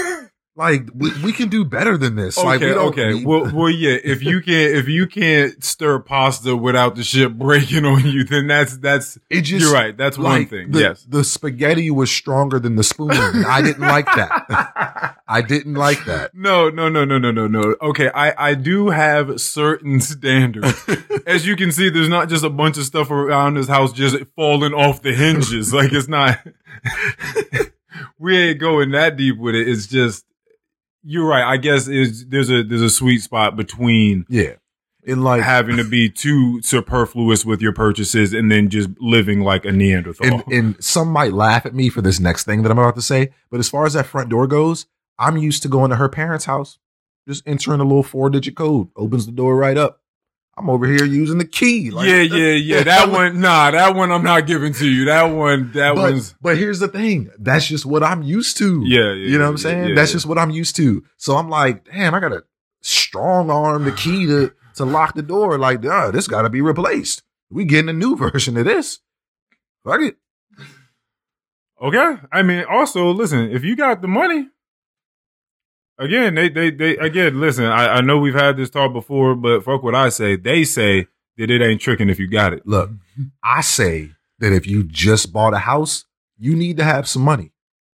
Like we, we can do better than this. like we Okay, okay. need- Well, well, yeah. If you can't, if you can't stir pasta without the shit breaking on you, then that's that's. it just you're right. That's one thing. the, yes. the spaghetti was stronger than the spoon. I didn't like that. I didn't like that. No, no, no, no, no, no, no. Okay, I I do have certain standards. As you can see, there's not just a bunch of stuff around this house just falling off the hinges. like it's not. we ain't going that deep with it. It's just. You're right. I guess is there's a there's a sweet spot between Yeah, and like having to be too superfluous with your purchases and then just living like a Neanderthal. and, and some might laugh at me for this next thing that I'm about to say, but as far as that front door goes, I'm used to going to her parents' house, just entering a little four digit code, opens the door right up. I'm over here using the key. Like, yeah, yeah, yeah. That one, nah, that one I'm not giving to you. That one, that but, one's. but here's the thing. That's just what I'm used to. Yeah, yeah, You know what I'm saying? yeah, That's yeah. just what I'm used to. So I'm like, damn, I gotta strong arm the key to to lock the door. Like, uh, this gotta be replaced. We getting a new version of this. Fuck it. Okay. I mean, also, listen, if you got the money, again, they, they, they, again, listen, I, I know we've had this talk before, but fuck what I say. They say that it ain't tricking if you got it. Look, I say that if you just bought a house, you need to have some money.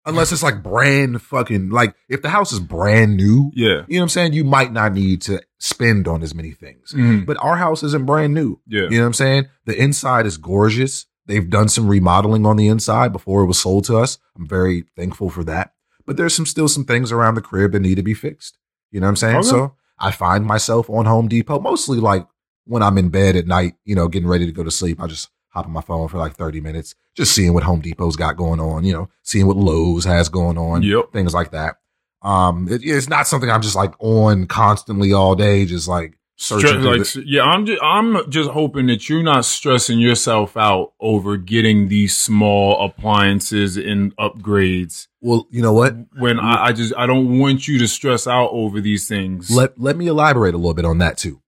Unless it's like brand fucking like if the house is brand new, Yeah. you know what I'm saying? You might not need to spend on as many things. Mhm. But our house isn't brand new. Yeah. You know what I'm saying? The inside is gorgeous. They've done some remodeling on the inside before it was sold to us. I'm very thankful for that. But there's some still some things around the crib that need to be fixed. You know what I'm saying? Okay. So I find myself on Home Depot mostly like when I'm in bed at night, you know, getting ready to go to sleep. I just hop on my phone for like 30 minutes, just seeing what Home Depot's got going on, you know, seeing what Lowe's has going on, Yep. things like that. Um, it- it's not something I'm just like on constantly all day, just like. Stre- like, the- yeah, I'm just, I'm just hoping that you're not stressing yourself out over getting these small appliances and upgrades. well, you know what? When I, I just, I don't want you to stress out over these things. Let let me elaborate a little bit on that too.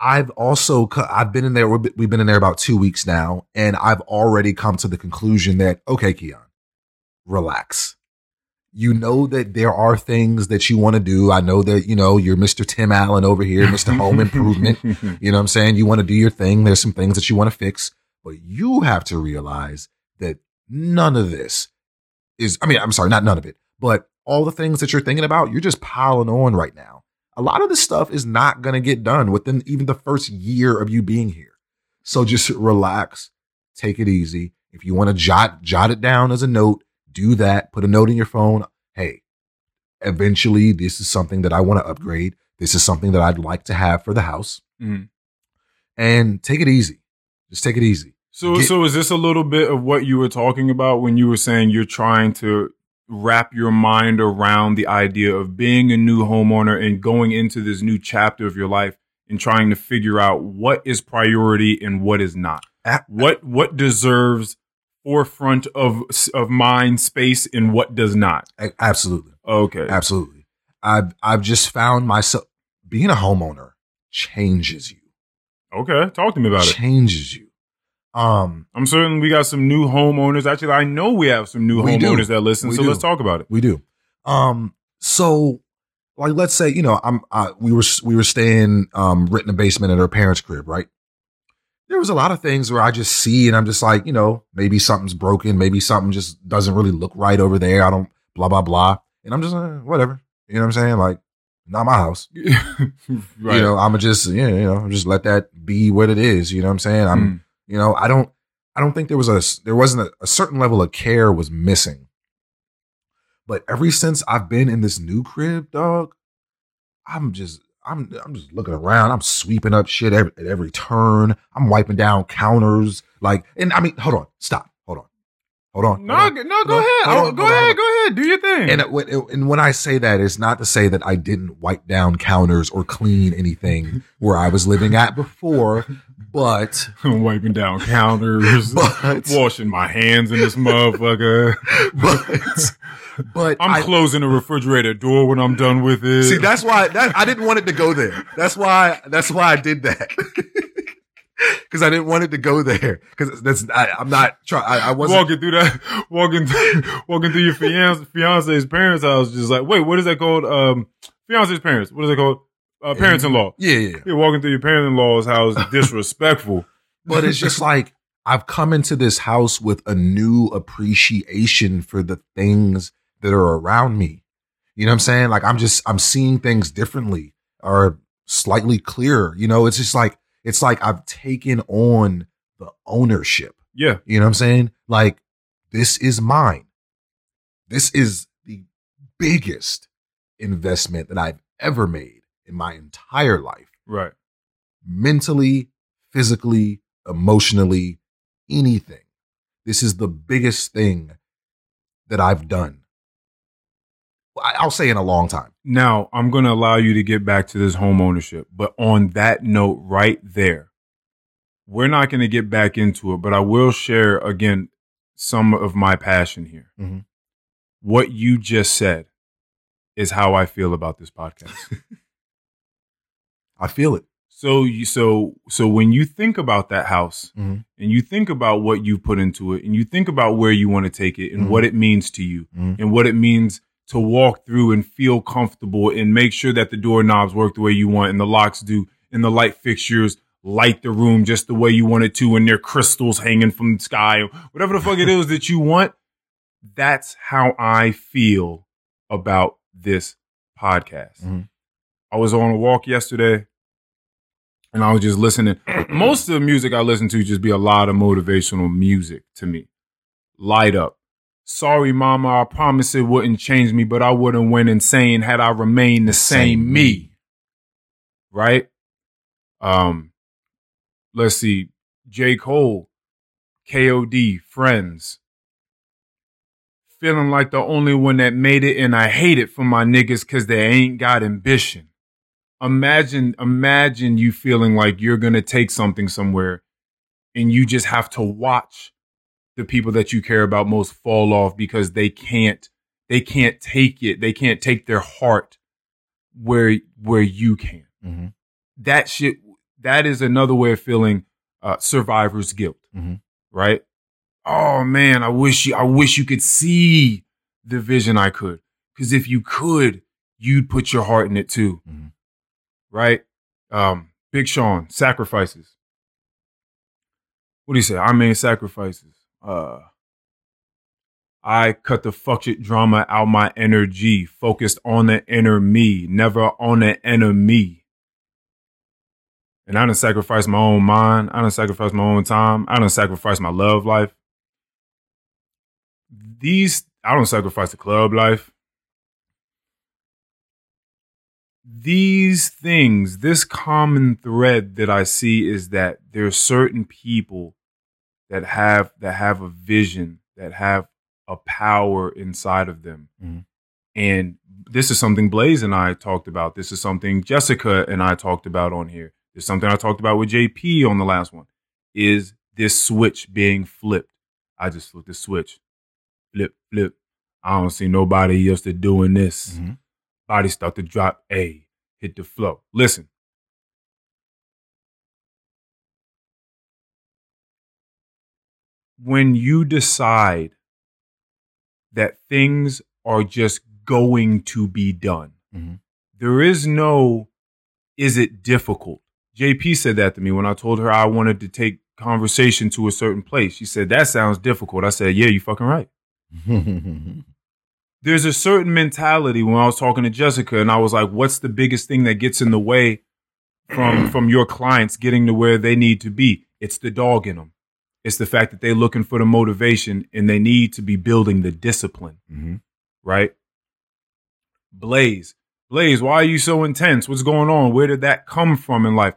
I've also I've been in there. we've been- We've been in there about two weeks now, and I've already come to the conclusion that okay, Keon, relax. You know that there are things that you want to do. I know that you know you're Mr. Tim Allen over here, Mr. Home Improvement. You know what I'm saying? You want to do your thing. There's some things that you want to fix, but you have to realize that none of this is, I mean, I'm sorry, not none of it, but all the things that you're thinking about, you're just piling on right now. A lot of this stuff is not going to get done within even the first year of you being here. So just relax, take it easy. If you want to jot, jot it down as a note, do that. Put a note in your phone. Hey, eventually this is something that I want to upgrade. This is something that I'd like to have for the house Mhm. and take it easy. Just take it easy. So, Get- so is this a little bit of what you were talking about when you were saying you're trying to wrap your mind around the idea of being a new homeowner and going into this new chapter of your life and trying to figure out what is priority and what is not? A- What what deserves forefront of of mind space and what does not? Absolutely. Okay. Absolutely. I've I've just found myself being a homeowner changes you. Okay. Talk to me about it. Changes you. Um, I'm certain we got some new homeowners. Actually, I know we have some new We do. homeowners that listen. We so do. let's talk about it. we do. Um, so like let's say, you know, I'm I, we were we were staying um written in the basement at our parents' crib, right? There was a lot of things where I just see and I'm just like, you know, maybe something's broken, maybe something just doesn't really look right over there. I don't blah blah blah. And I'm just uh, whatever. You know what I'm saying? Like, not my house. right. You know, I'ma just yeah, you know, just let that be what it is. You know what I'm saying? I'm Mm. you know, I don't I don't think there was a there wasn't a, a certain level of care was missing. But ever since I've been in this new crib, dog, I'm just I'm I'm just looking around. I'm sweeping up shit every, at every turn. I'm wiping down counters. Like, and I mean, hold on, stop, hold on. Hold on. No, hold no, go on, ahead. Oh, on, go on, ahead. Go ahead. Do your thing. And, uh, when- uh, and when I say that, it's not to say that I didn't wipe down counters or clean anything where I was living at before, but I'm wiping down counters, But- washing my hands in this motherfucker. but but I'm I, closing the refrigerator door when I'm done with it. see that's why that I didn't want it to go there. That's why that's why I did that. Because I didn't want it to go there. Because that's I, I'm not trying. I, wasn't. walking through that, walking through, walking through your fiance, fiance's parents' house, just like, wait, what is that called? Um, fiance's parents. What is that called? Uh, parents-in-law. Yeah, yeah, yeah. You're walking through your parents-in-law's house, disrespectful. but it's just like I've come into this house with a new appreciation for the things that are around me. You know what I'm saying? Like I'm just I'm seeing things differently or slightly clearer. You know, it's just like it's like I've taken on the ownership. Yeah, You know what I'm saying? Like this is mine. This is the biggest investment that I've ever made in my entire life right. mentally, physically, emotionally, anything. This is the biggest thing that I've done. I'll say in a long time. Now, I'm going to allow you to get back to this home ownership, but on that note right there, we're not going to get back into it, but I will share again some of my passion here. Mhm. What you just said is how I feel about this podcast. I feel it. so you so so when you think about that house Mhm. and you think about what you put into it and you think about where you want to take it and Mhm. what it means to you Mhm. and what it means to walk through and feel comfortable and make sure that the doorknobs work the way you want and the locks do and the light fixtures light the room just the way you want it to and there are crystals hanging from the sky or whatever the fuck it is that you want that's how i feel about this podcast Mhm. i was on a walk yesterday and i was just listening most of the music i listen to just be a lot of motivational music to me light up Sorry, mama, I promise it wouldn't change me, but I wouldn't went insane had I remained the same me. Right? Um, let's see. J. Cole, KOD, Friends. Feeling like the only one that made it, and I hate it for my niggas because they ain't got ambition. Imagine, imagine you feeling like you're gonna take something somewhere and you just have to watch the people that you care about most fall off because they can't they can't take it they can't take their heart where where you can Mhm. that shit that is another way of feeling uh survivor's guilt Mhm. right oh man i wish you i wish you could see the vision i could because if you could you'd put your heart in it too Mhm. Right um big sean sacrifices what do you say i made sacrifices uh I cut the fuck shit drama out my energy, focused on the inner me, never on the enemy. And I done sacrifice my own mind. I done sacrifice my own time. I done sacrifice my love life. These, I don't sacrifice the club life. These things, this common thread that I see is that there are certain people that have that have a vision, that have a power inside of them. Mhm. And this is something Blaze and I talked about. This is something Jessica and I talked about on here. There's something I talked about with JP on the last one. Is this switch being flipped? I just flipped the switch. Flip, flip. I don't see nobody else that doing this. Mhm. Body start to drop. A hit the flow. Listen. When you decide that things are just going to be done, Mhm. there is no, is it difficult? JP said that to me when I told her I wanted to take conversation to a certain place. She said, that sounds difficult. I said, yeah, you fucking right there's a certain mentality when I was talking to Jessica and I was like, what's the biggest thing that gets in the way from from your clients getting to where they need to be? It's the dog in them. It's the fact that they're looking for the motivation and they need to be building the discipline, Mhm. right? Blaze, Blaze, why are you so intense? What's going on? Where did that come from in life?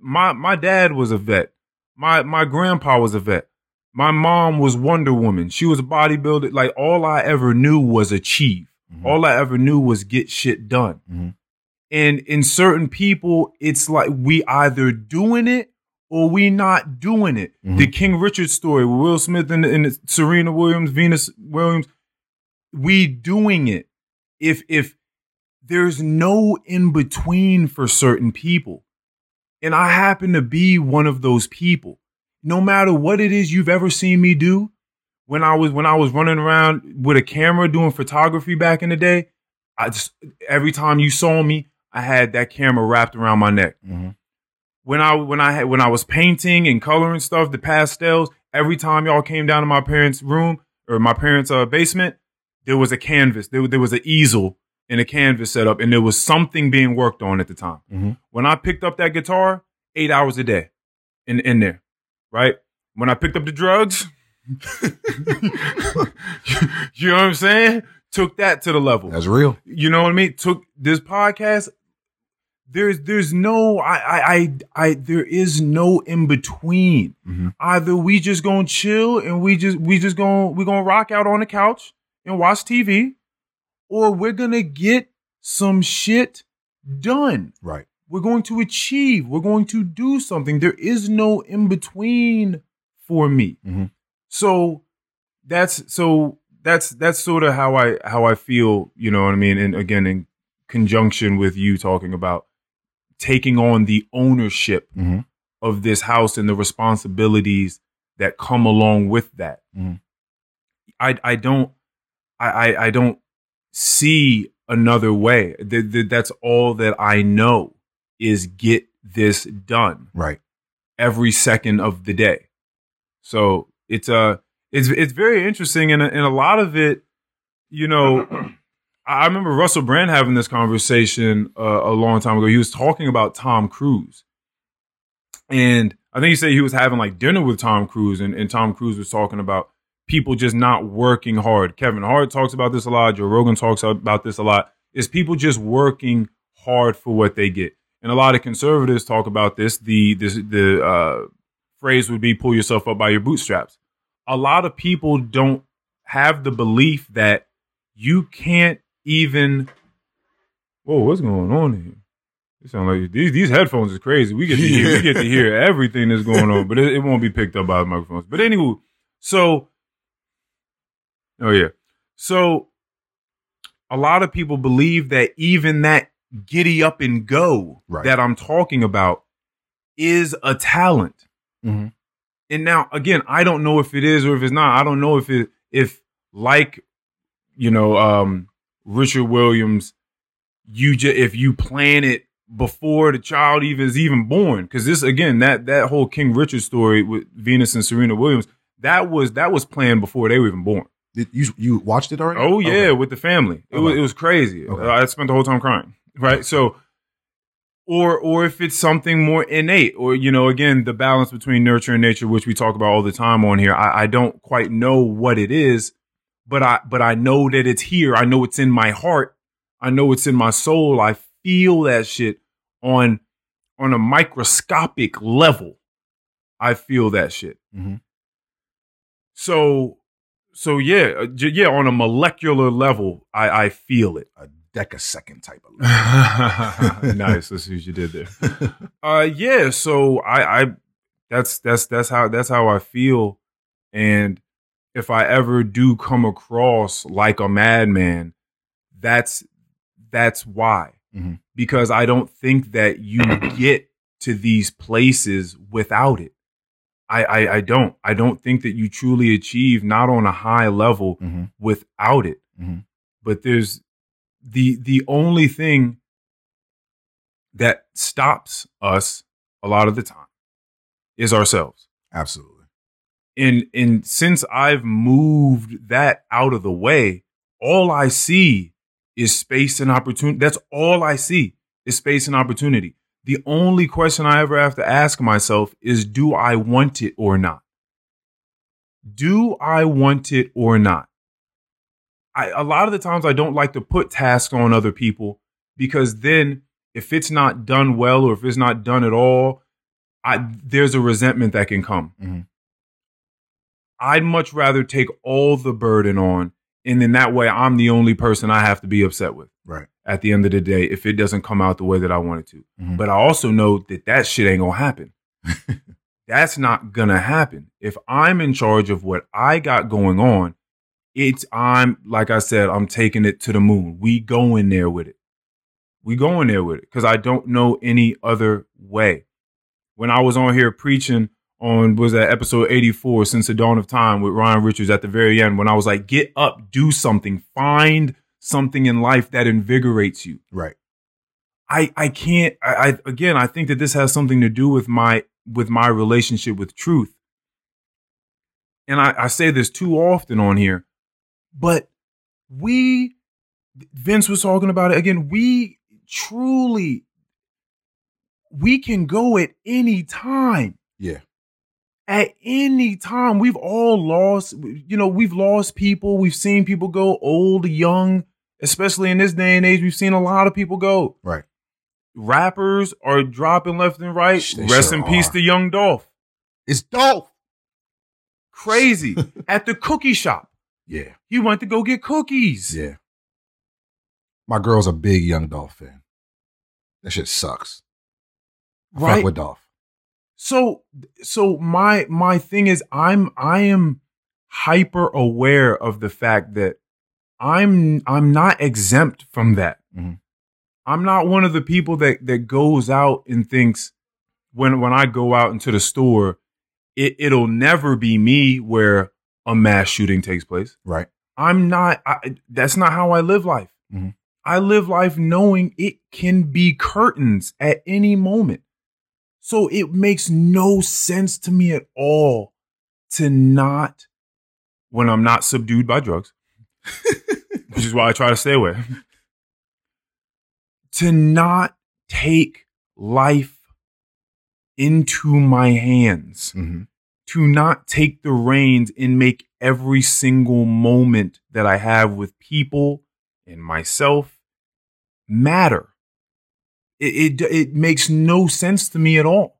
My my dad was a vet. My my grandpa was a vet. My mom was Wonder Woman. She was a bodybuilder. Like all I ever knew was achieve. Mhm. All I ever knew was get shit done. Mhm. And in certain people, it's like we either doing it or we not doing it. Mhm. The King Richard story with Will Smith and, and Serena Williams, Venus Williams, we doing it. If if there's no in between for certain people, and I happen to be one of those people. No matter what it is you've ever seen me do, when I was when I was running around with a camera doing photography back in the day, I just every time you saw me, I had that camera wrapped around my neck. Mhm. When I when I had when I was painting and coloring stuff, the pastels, every time y'all came down to my parents' room or my parents' uh, basement, there was a canvas, there, there was an easel and a canvas set up, and there was something being worked on at the time. Mhm. When I picked up that guitar, eight hours a day in in there, right? When I picked up the drugs, you know what I'm saying? Took that to the level. That's real. You know what I mean? Took this podcast. There's there's no I I I, I there is no in between. Mhm. Either we just gonna chill and we just we just gonna we gonna rock out on the couch and watch TV, or we're gonna get some shit done. Right. We're going to achieve. We're going to do something. There is no in between for me. Mhm. So that's so that's that's sort of how I how I feel. You know what I mean? And again, in conjunction with you talking about taking on the ownership Mhm. of this house and the responsibilities that come along with that. Mhm. I I don't I, I don't see another way. Th- th- that's all that I know is get this done Right. every second of the day. So it's uh it's it's very interesting and and a lot of it, you know, I remember Russell Brand having this conversation uh, a long time ago. He was talking about Tom Cruise, and I think he said he was having like dinner with Tom Cruise, and, and Tom Cruise was talking about people just not working hard. Kevin Hart talks about this a lot. Joe Rogan talks about this a lot. Is people just working hard for what they get? And a lot of conservatives talk about this. The this the uh, phrase would be "pull yourself up by your bootstraps." A lot of people don't have the belief that you can't even. Whoa, what's going on here? It sound like these these headphones is crazy. We get to hear, we get to hear everything that's going on, but it, it won't be picked up by the microphones. But anyway, so oh yeah, so a lot of people believe that even that giddy up and go Right. that I'm talking about is a talent. Mhm. And now again, I don't know if it is or if it's not. I don't know if it if like you know um Richard Williams you just if you plan it before the child even is even born because this again that that whole King Richard story with Venus and Serena Williams that was that was planned before they were even born. Did you you watched it already? Oh yeah, Okay. with the family. It was it was crazy. Okay. I spent the whole time crying. Right? So or or if it's something more innate or you know again the balance between nurture and nature which we talk about all the time on here. I, I don't quite know what it is, but I but I know that it's here. I know it's in my heart. I know it's in my soul. I feel that shit on on a microscopic level. I feel that shit. Mhm. So so yeah, uh, yeah, on a molecular level, I I feel it. a decasecond type of. nice. Let's see what you did there. Uh yeah, so I I that's that's that's how that's how I feel and if I ever do come across like a madman, that's that's why. Mhm. Because I don't think that you get to these places without it. I, I I don't. I don't think that you truly achieve not on a high level Mhm. without it. Mhm. But there's the the only thing that stops us a lot of the time is ourselves. Absolutely. And and since I've moved that out of the way, all I see is space and opportunity. That's all I see is space and opportunity. The only question I ever have to ask myself is do I want it or not? Do I want it or not? I a lot of the times I don't like to put tasks on other people because then if it's not done well or if it's not done at all, I there's a resentment that can come. Mhm. I'd much rather take all the burden on, and then that way I'm the only person I have to be upset with Right. at the end of the day if it doesn't come out the way that I want it to. Mhm. But I also know that that shit ain't gonna happen. That's not gonna happen. If I'm in charge of what I got going on, it's I'm like I said, I'm taking it to the moon. We go in there with it. We go in there with it because I don't know any other way. When I was on here preaching on was that episode 84 since the dawn of time with Ryan Richards at the very end when I was like get up, do something, find something in life that invigorates you. Right. I I can't I, I again I think that this has something to do with my with my relationship with truth. And I, I say this too often on here, but we Vince was talking about it again. We truly we can go at any time Yeah. at any time we've all lost you know we've lost people we've seen people go old young especially in this day and age we've seen a lot of people go Right. rappers are dropping left and right They rest sure in peace are. to young dolph It's Dolph. crazy at the cookie shop Yeah. he went to go get cookies Yeah. My girl's a big Young Dolph fan. That shit sucks. I right Fuck with Dolph. so so my my thing is i'm i am hyper aware of the fact that i'm i'm not exempt from that Mhm. i'm not one of the people that that goes out and thinks when when i go out into the store it, it'll never be me where a mass shooting takes place. Right. i'm not I, that's not how i live life. Mhm. i live life knowing it can be curtains at any moment. So it makes no sense to me at all to not, when I'm not subdued by drugs, which is why I try to stay away, to not take life into my hands, hmm to not take the reins and make every single moment that I have with people and myself matter it, it it makes no sense to me at all.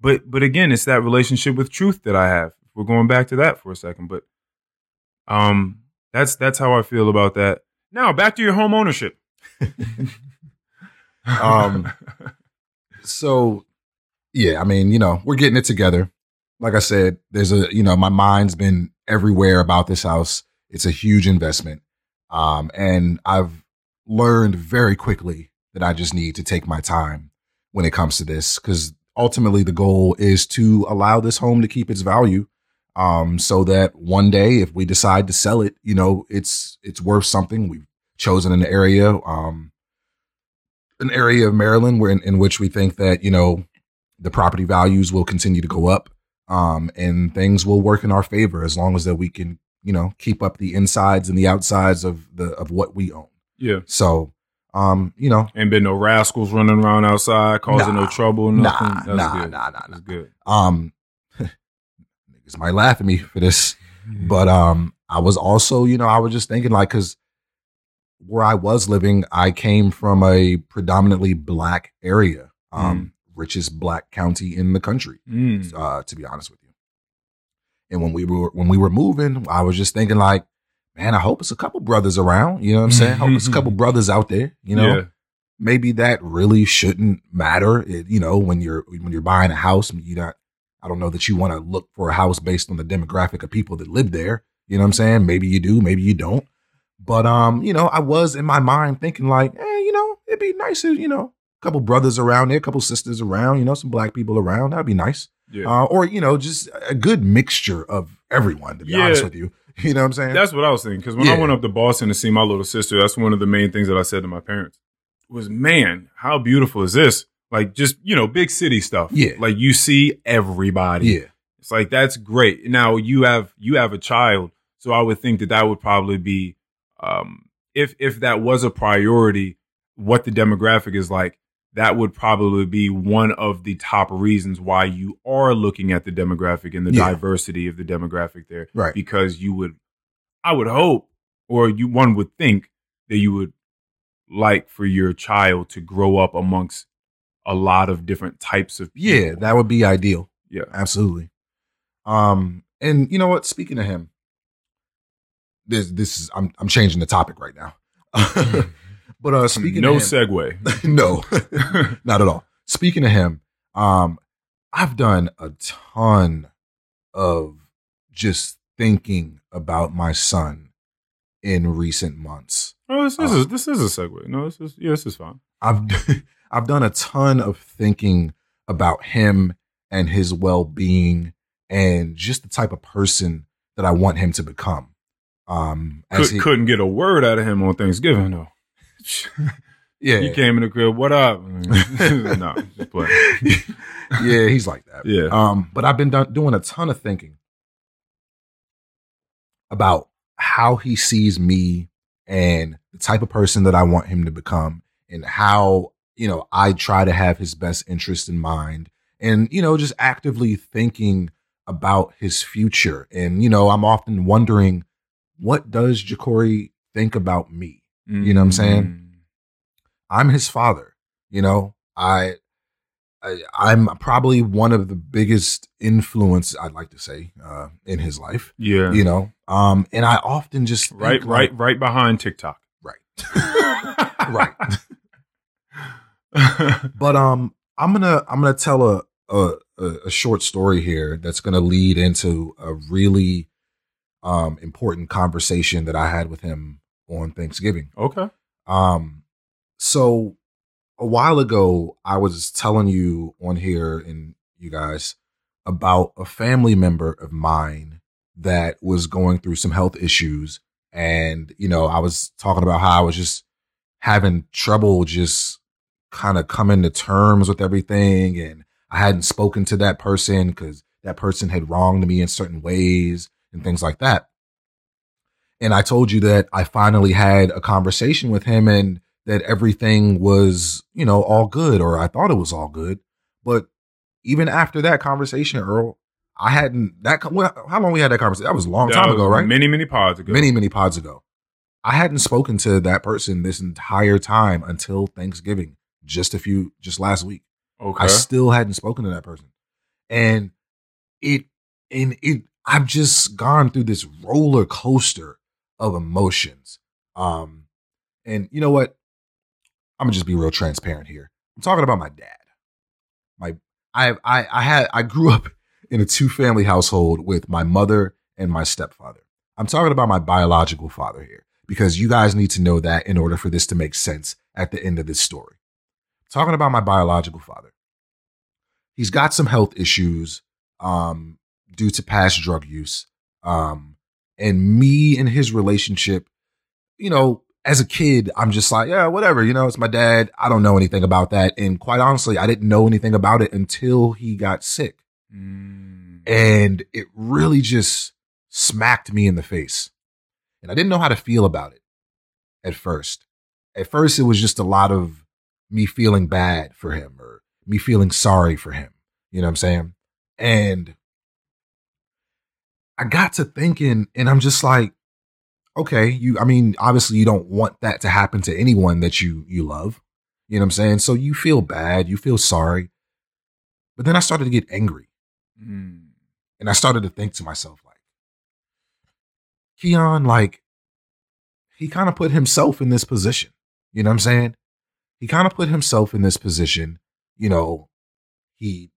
But but again, it's that relationship with truth that I have. We're going back to that for a second, but um, that's that's how I feel about that. Now back to your home ownership. Um, So, yeah, I mean, you know, we're getting it together. Like I said, there's a, you know, my mind's been everywhere about this house. It's a huge investment. Um, and I've learned very quickly that I just need to take my time when it comes to this because ultimately the goal is to allow this home to keep its value. Um, so that one day, if we decide to sell it, you know, it's, it's worth something. We've chosen an area, um, an area of Maryland where in, in which we think that, you know, the property values will continue to go up. Um, and things will work in our favor as long as that we can, you know, keep up the insides and the outsides of the, of what we own. yeah, So, um, you know, ain't been no rascals running around outside causing no Nah, trouble. nah, Nothing. That's nah, good. nah, nah, That's nah. good. um, niggas might laugh at me for this, but um i was also you know i was just thinking like because where i was living i came from a predominantly black area um richest black county in the country Mm. uh to be honest with you and when we were when we were moving i was just thinking like man i hope it's a couple brothers around you know what i'm saying I hope it's a couple brothers out there you know Yeah. maybe that really shouldn't matter. It, you know, when you're when you're buying a house, you not. I don't know that you want to look for a house based on the demographic of people that live there. You know what I'm saying? Maybe you do, maybe you don't. But um, you know, I was in my mind thinking like, eh, you know, it'd be nice to, you know, couple brothers around there, a couple sisters around, you know, some black people around. That'd be nice. Yeah. Uh, or you know, just a good mixture of everyone. To be Yeah. honest with you, you know what I'm saying? That's what I was thinking. Because when I went up to Boston to see my little sister, that's one of the main things that I said to my parents was, "Man, how beautiful is this? Like just you know, big city stuff. Yeah. like you see everybody. yeah, It's like that's great. Now you have you have a child, so I would think that that would probably be, um, if if that was a priority, what the demographic is like. That would probably be one of the top reasons why you are looking at the demographic and the Yeah. diversity of the demographic there right. because you would I would hope or you one would think that you would like for your child to grow up amongst a lot of different types of people. Yeah, that would be ideal. yeah. Absolutely. Um, And you know what? Speaking of him, this this is I'm I'm changing the topic right now. but uh speaking no of him, segue. no, not at all. Speaking of him, um, I've done a ton of just thinking about my son in recent months. Oh, this, this Uh, is this is a segue. No, this is yeah, this is fine. I've I've done a ton of thinking about him and his well-being and just the type of person that I want him to become. Um, as Could, he, couldn't get a word out of him on Thanksgiving though. yeah, He came in the crib. What up? no, yeah, he's like that. Yeah. Um, but I've been done, doing a ton of thinking about how he sees me and the type of person that I want him to become and how, you know, I try to have his best interest in mind and, you know, just actively thinking about his future. And, you know, I'm often wondering, what does Jacory think about me? You know what I'm saying? Mm. I'm his father. You know, I, I I'm probably one of the biggest influence I'd like to say uh, in his life. Yeah. You know, um, and I often just right, like- right, right behind TikTok. right, right. But um, I'm gonna I'm gonna tell a a, a a short story here that's gonna lead into a really um important conversation that I had with him on Thanksgiving. okay. Um, so a while ago, I was telling you on here and you guys about a family member of mine that was going through some health issues. And, you know, I was talking about how I was just having trouble just kind of coming to terms with everything. And I hadn't spoken to that person because that person had wronged me in certain ways and things like that. And I told you that I finally had a conversation with him and that everything was, you know, all good, or I thought it was all good. But even after that conversation, Earl, I hadn't that. How long we had that conversation? That was a long That time ago, right? Many, many pods ago. many, many pods ago. I hadn't spoken to that person this entire time until Thanksgiving, just a few, just last week. Okay. I still hadn't spoken to that person. And it, and it, I've just gone through this roller coaster of emotions. Um, and you know what? I'm gonna just be real transparent here. I'm talking about my dad. My, I, I, I had, I grew up in a two family household with my mother and my stepfather. I'm talking about my biological father here because you guys need to know that in order for this to make sense at the end of this story. talking about my biological father. He's got some health issues um, due to past drug use. Um, and me and his relationship, you know, as a kid, I'm just like, yeah, whatever, you know, it's my dad. I don't know anything about that. And quite honestly, I didn't know anything about it until he got sick. Mm. And it really just smacked me in the face. And I didn't know how to feel about it at first. At first, it was just a lot of me feeling bad for him or me feeling sorry for him. You know what I'm saying? And I got to thinking, and I'm just like, okay, you, I mean, obviously you don't want that to happen to anyone that you, you love. You know what I'm saying? So you feel bad, you feel sorry. But then I started to get angry. Mm. And I started to think to myself, like, Keon, like, he kind of put himself in this position. You know what I'm saying? He kind of put himself in this position. You know, he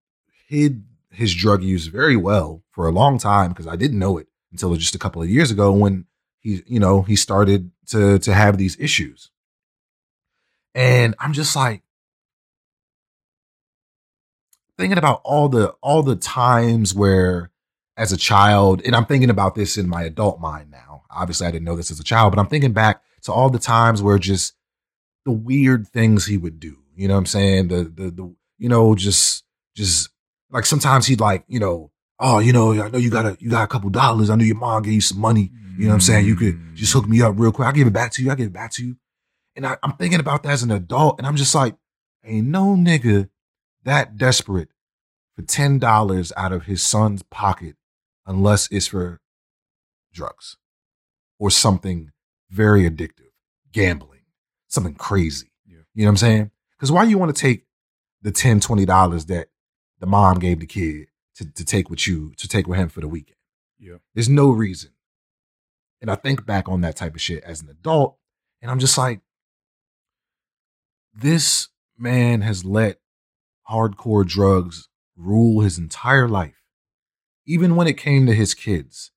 hid his drug use very well for a long time because I didn't know it until just a couple of years ago when he, you know, he started to to have these issues. And I'm just like thinking about all the all the times where as a child, and I'm thinking about this in my adult mind now. Obviously, I didn't know this as a child, but I'm thinking back to all the times where just the weird things he would do. You know what I'm saying? The the the you know just just like sometimes he'd like you know oh you know I know you got a you got a couple dollars. I know your mom gave you some money. You know what I'm saying? You could just hook me up real quick. I'll give it back to you. I'll give it back to you. And I, I'm thinking about that as an adult, and I'm just like, ain't no nigga that desperate for ten dollars out of his son's pocket unless it's for drugs or something very addictive, gambling, something crazy. Yeah. You know what I'm saying? Because why you want to take the 10 $20 that the mom gave the kid to, to take with you, to take with him for the weekend? Yeah. There's no reason. And I think back on that type of shit as an adult, and I'm just like, this man has let hardcore drugs rule his entire life. Even when it came to his kids.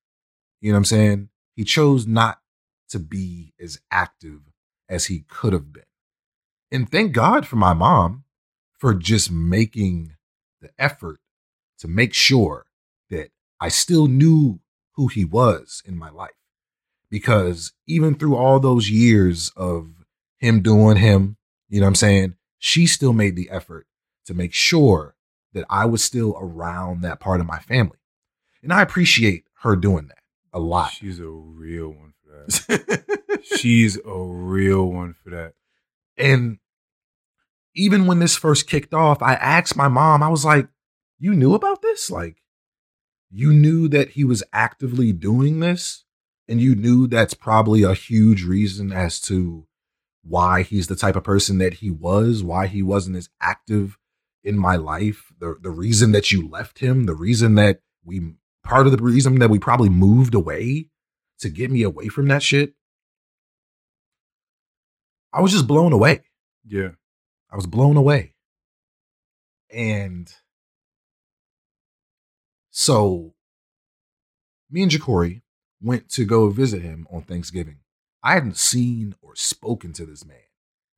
You know what I'm saying? He chose not to be as active as he could have been. And thank God for my mom for just making the effort to make sure that I still knew who he was in my life. Because even through all those years of him doing him, you know what I'm saying? She still made the effort to make sure that I was still around that part of my family. And I appreciate her doing that a lot. She's a real one for that. She's a real one for that. And even when this first kicked off, I asked my mom, I was like, You knew about this? Like, you knew that he was actively doing this? And you knew that's probably a huge reason as to why he's the type of person that he was, why he wasn't as active in my life, the, the reason that you left him, the reason that we, part of the reason that we probably moved away to get me away from that shit. I was just blown away. Yeah. I was blown away. And so me and Jacory went to go visit him on Thanksgiving. I hadn't seen or spoken to this man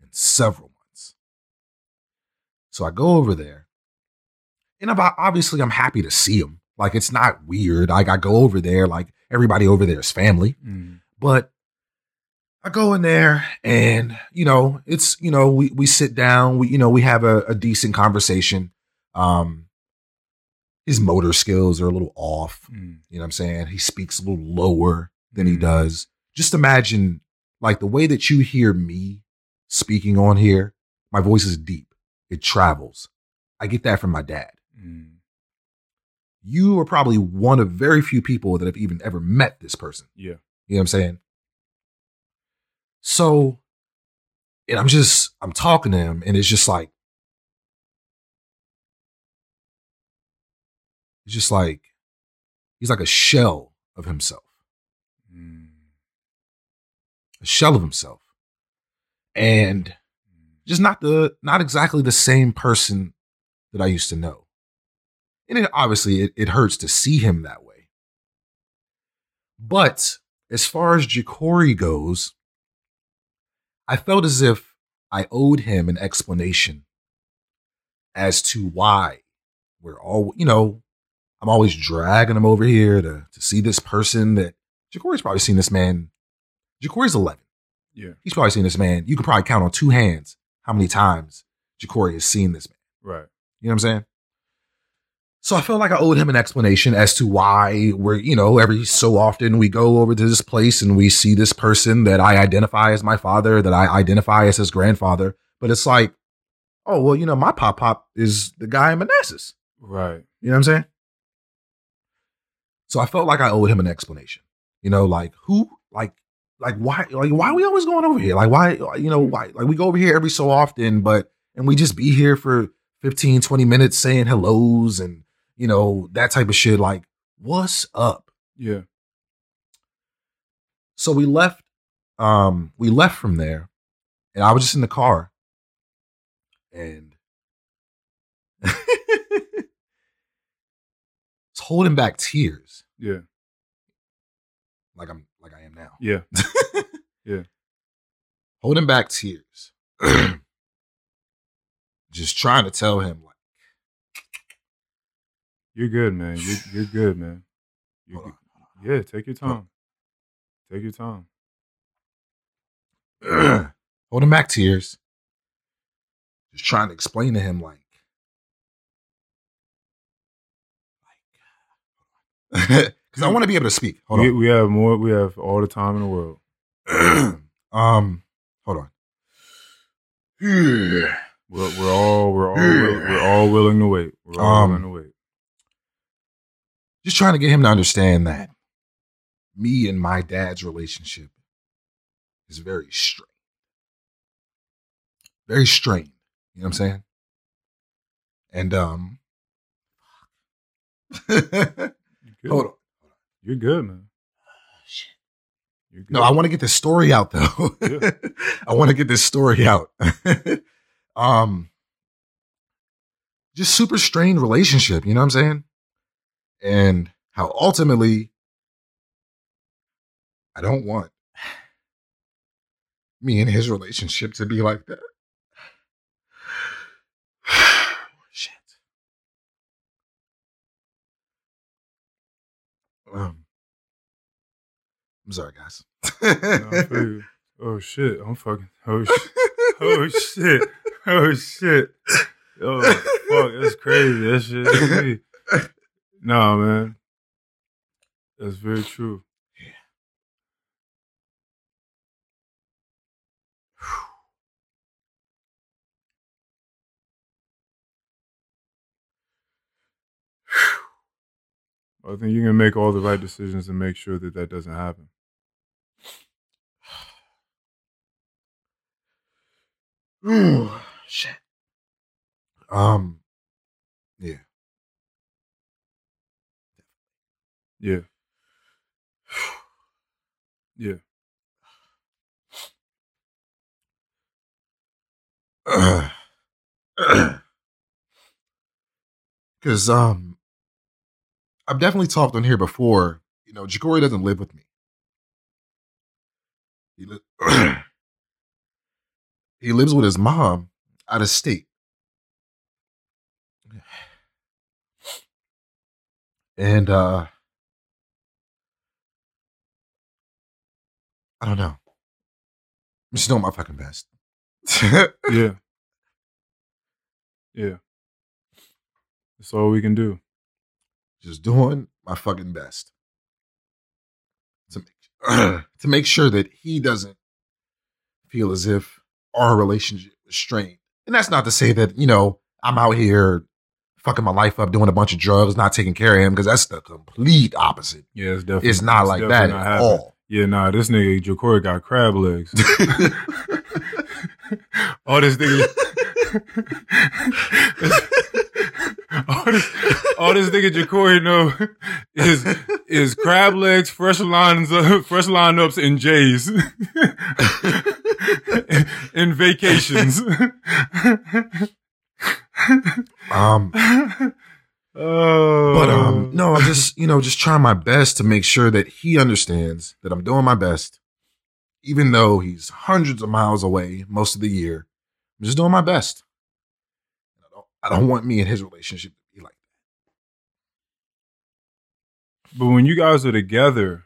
in several months. So I go over there. And about obviously I'm happy to see him. Like it's not weird. Like I go over there, like everybody over there is family. Mm. But I go in there and, you know, it's, you know, we, we sit down, we, you know, we have a, a decent conversation. Um, his motor skills are a little off. Mm. You know what I'm saying? He speaks a little lower than he Mhm. does. Just imagine like the way that you hear me speaking on here, my voice is deep. It travels. I get that from my dad. Mm. You are probably one of very few people that have even ever met this person. Yeah. You know what I'm saying? So, and I'm just, I'm talking to him, and it's just like, it's just like, he's like a shell of himself, a shell of himself. And just not the, not exactly the same person that I used to know. And it, obviously, it, it hurts to see him that way. But as far as Jacory goes, I felt as if I owed him an explanation as to why we're all, you know, I'm always dragging him over here to, to see this person that Jacory's probably seen this man. Jacory's 11. Yeah. He's probably seen this man. You could probably count on two hands how many times Jacory has seen this man. Right. You know what I'm saying? So I felt like I owed him an explanation as to why we're, you know, every so often we go over to this place and we see this person that I identify as my father, that I identify as his grandfather. But it's like, oh, well, you know, my pop pop is the guy in Manassas. Right. You know what I'm saying? So I felt like I owed him an explanation. You know, like who, like, like why, like why are we always going over here? Like why, you know, why? Like we go over here every so often, but and we just be here for 15, 20 minutes saying hellos and you know that type of shit. Like what's up? Yeah. So we left. Um, we left from there, and I was just in the car, and was holding back tears, Yeah. like I'm, like I am now. Yeah. yeah. holding back tears, just trying to tell him like, You're good, man. You're, you're good, man. You're hold good. Yeah. Take your time. Take your time. on. holding back tears, just trying to explain to him like, like, because I want to be able to speak. Hold we, on. we have more. We have all the time in the world. um, hold on. We're, we're all we're all we're all willing to wait. We're all Um, willing to wait. Just trying to get him to understand that me and my dad's relationship is very strained. Very strained. You know what I'm saying? And um You good? hold on. You're good, man. You're good. No, I want to get this story out though. Yeah. I want to get this story out. um, just super strained relationship. You know what I'm saying? And how ultimately, I don't want me and his relationship to be like that. Shit. Um, I'm sorry, guys. No, oh shit! I'm fucking. Oh shit! Oh shit! Oh shit! Oh fuck! That's crazy. That shit. Nah, man. That's very true. I think you can make all the right decisions and make sure that that doesn't happen. Ooh, shit. Um, yeah. Yeah. Yeah. Because um, I've definitely talked on here before. You know, Jacory doesn't live with me. He li- he lives with his mom out of state. And uh I don't know. I'm just doing my fucking best. Yeah. Yeah. That's all we can do. just doing my fucking best to make, to make sure that he doesn't feel as if our relationship is strained. And that's not to say that, you know, I'm out here fucking my life up, doing a bunch of drugs, not taking care of him, because that's the complete opposite. Yeah, it's definitely. It's not like that at all. Yeah, nah, this nigga Jacory got crab legs. all this nigga. all this, all this nigga Jacory know is is crab legs, fresh lines, up, fresh lineups, and J's, and vacations. Um, oh, but um, no, I'm just, you know, just trying my best to make sure that he understands that I'm doing my best, even though he's hundreds of miles away most of the year. I'm just doing my best. I don't, I don't want me and his relationship to be like that. But when you guys are together,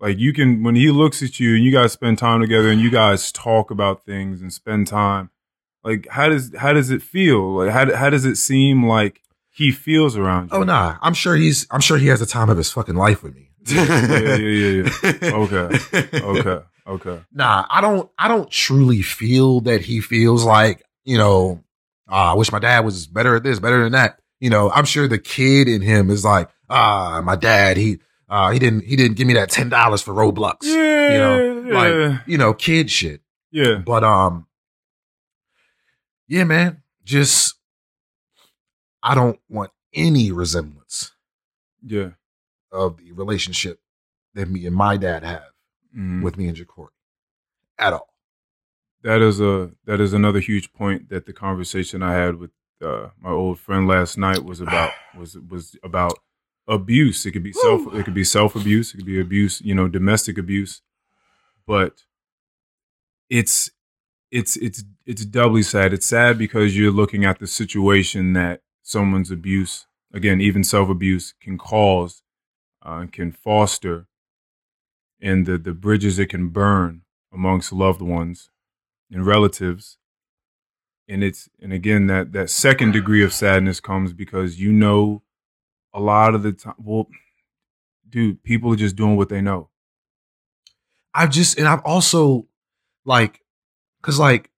like you can, when he looks at you and you guys spend time together and you guys talk about things and spend time, like how does how does it feel? Like how how does it seem like he feels around you? Oh nah, I'm sure he's I'm sure he has the time of his fucking life with me. yeah, yeah, yeah, yeah. Okay, okay, okay. Nah, I don't I don't truly feel that he feels like, you know, ah, I wish my dad was better at this, better than that. You know, I'm sure the kid in him is like, ah, my dad, he uh he didn't he didn't give me that ten dollars for Roblox. Yeah, You know, yeah, like, you know, kid shit. yeah. But um yeah, man, just I don't want any resemblance yeah. of the relationship that me and my dad have Mhm. with me and Jacory at all. that is a that is another huge point that the conversation I had with uh, my old friend last night was about was was about abuse. It could be self it could be self abuse. It could be abuse. You know, domestic abuse. But it's it's it's it's doubly sad. It's sad because you're looking at the situation that someone's abuse, again, even self abuse, can cause, uh, can foster, and the the bridges it can burn amongst loved ones and relatives. And it's and again that that second degree of sadness comes because you know a lot of the time well dude people are just doing what they know. I've just and I've also like cuz like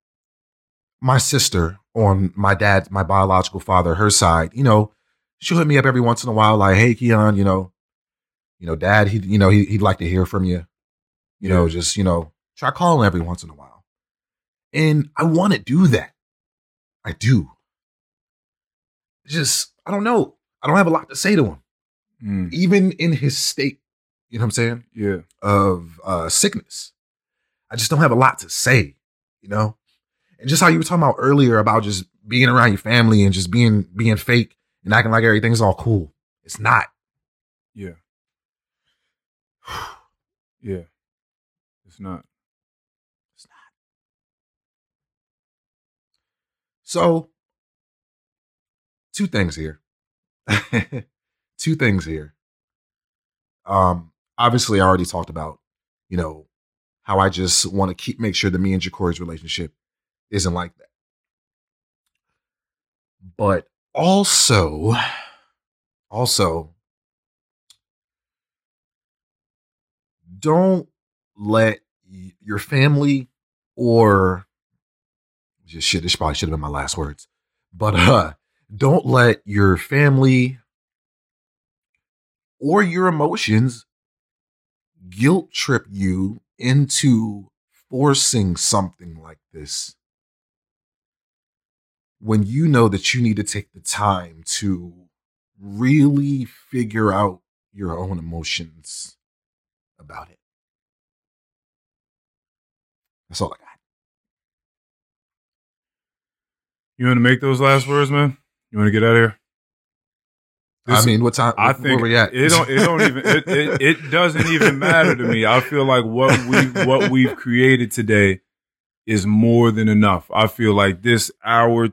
my sister on my dad, my biological father, her side, you know, she'll hit me up every once in a while like, "Hey Keon, you know, you know, dad, he you know, he he'd like to hear from you. You know, just, you know, try calling every once in a while." And I want to do that. I do. Just I don't know. I don't have a lot to say to him Mm, even in his state you know what I'm saying, Yeah. of uh, sickness. I just don't have a lot to say, you know? And just how you were talking about earlier about just being around your family and just being being fake and acting like everything's all cool. It's not. Yeah. Yeah. It's not. It's not. So, two things here. two things here. Um, obviously, I already talked about, you know, how I just want to keep make sure that me and Jacory's relationship isn't like that. But also, also, don't let your family or just shit. This probably should have been my last words, but uh, don't let your family or your emotions guilt trip you into forcing something like this when you know that you need to take the time to really figure out your own emotions about it. That's all I got. You want to make those last words, man? You want to get out of here? I mean, what time? I where think we at? it don't. It don't even. It, it, it doesn't even matter to me. I feel like what we what we've created today is more than enough. I feel like this hour.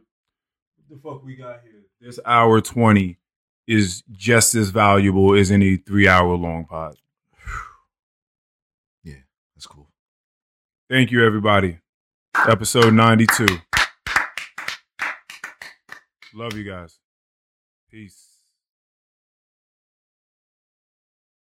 The fuck we got here? This hour twenty is just as valuable as any three hour long pod. Yeah, that's cool. Thank you, everybody. Episode ninety two. Love you guys. Peace.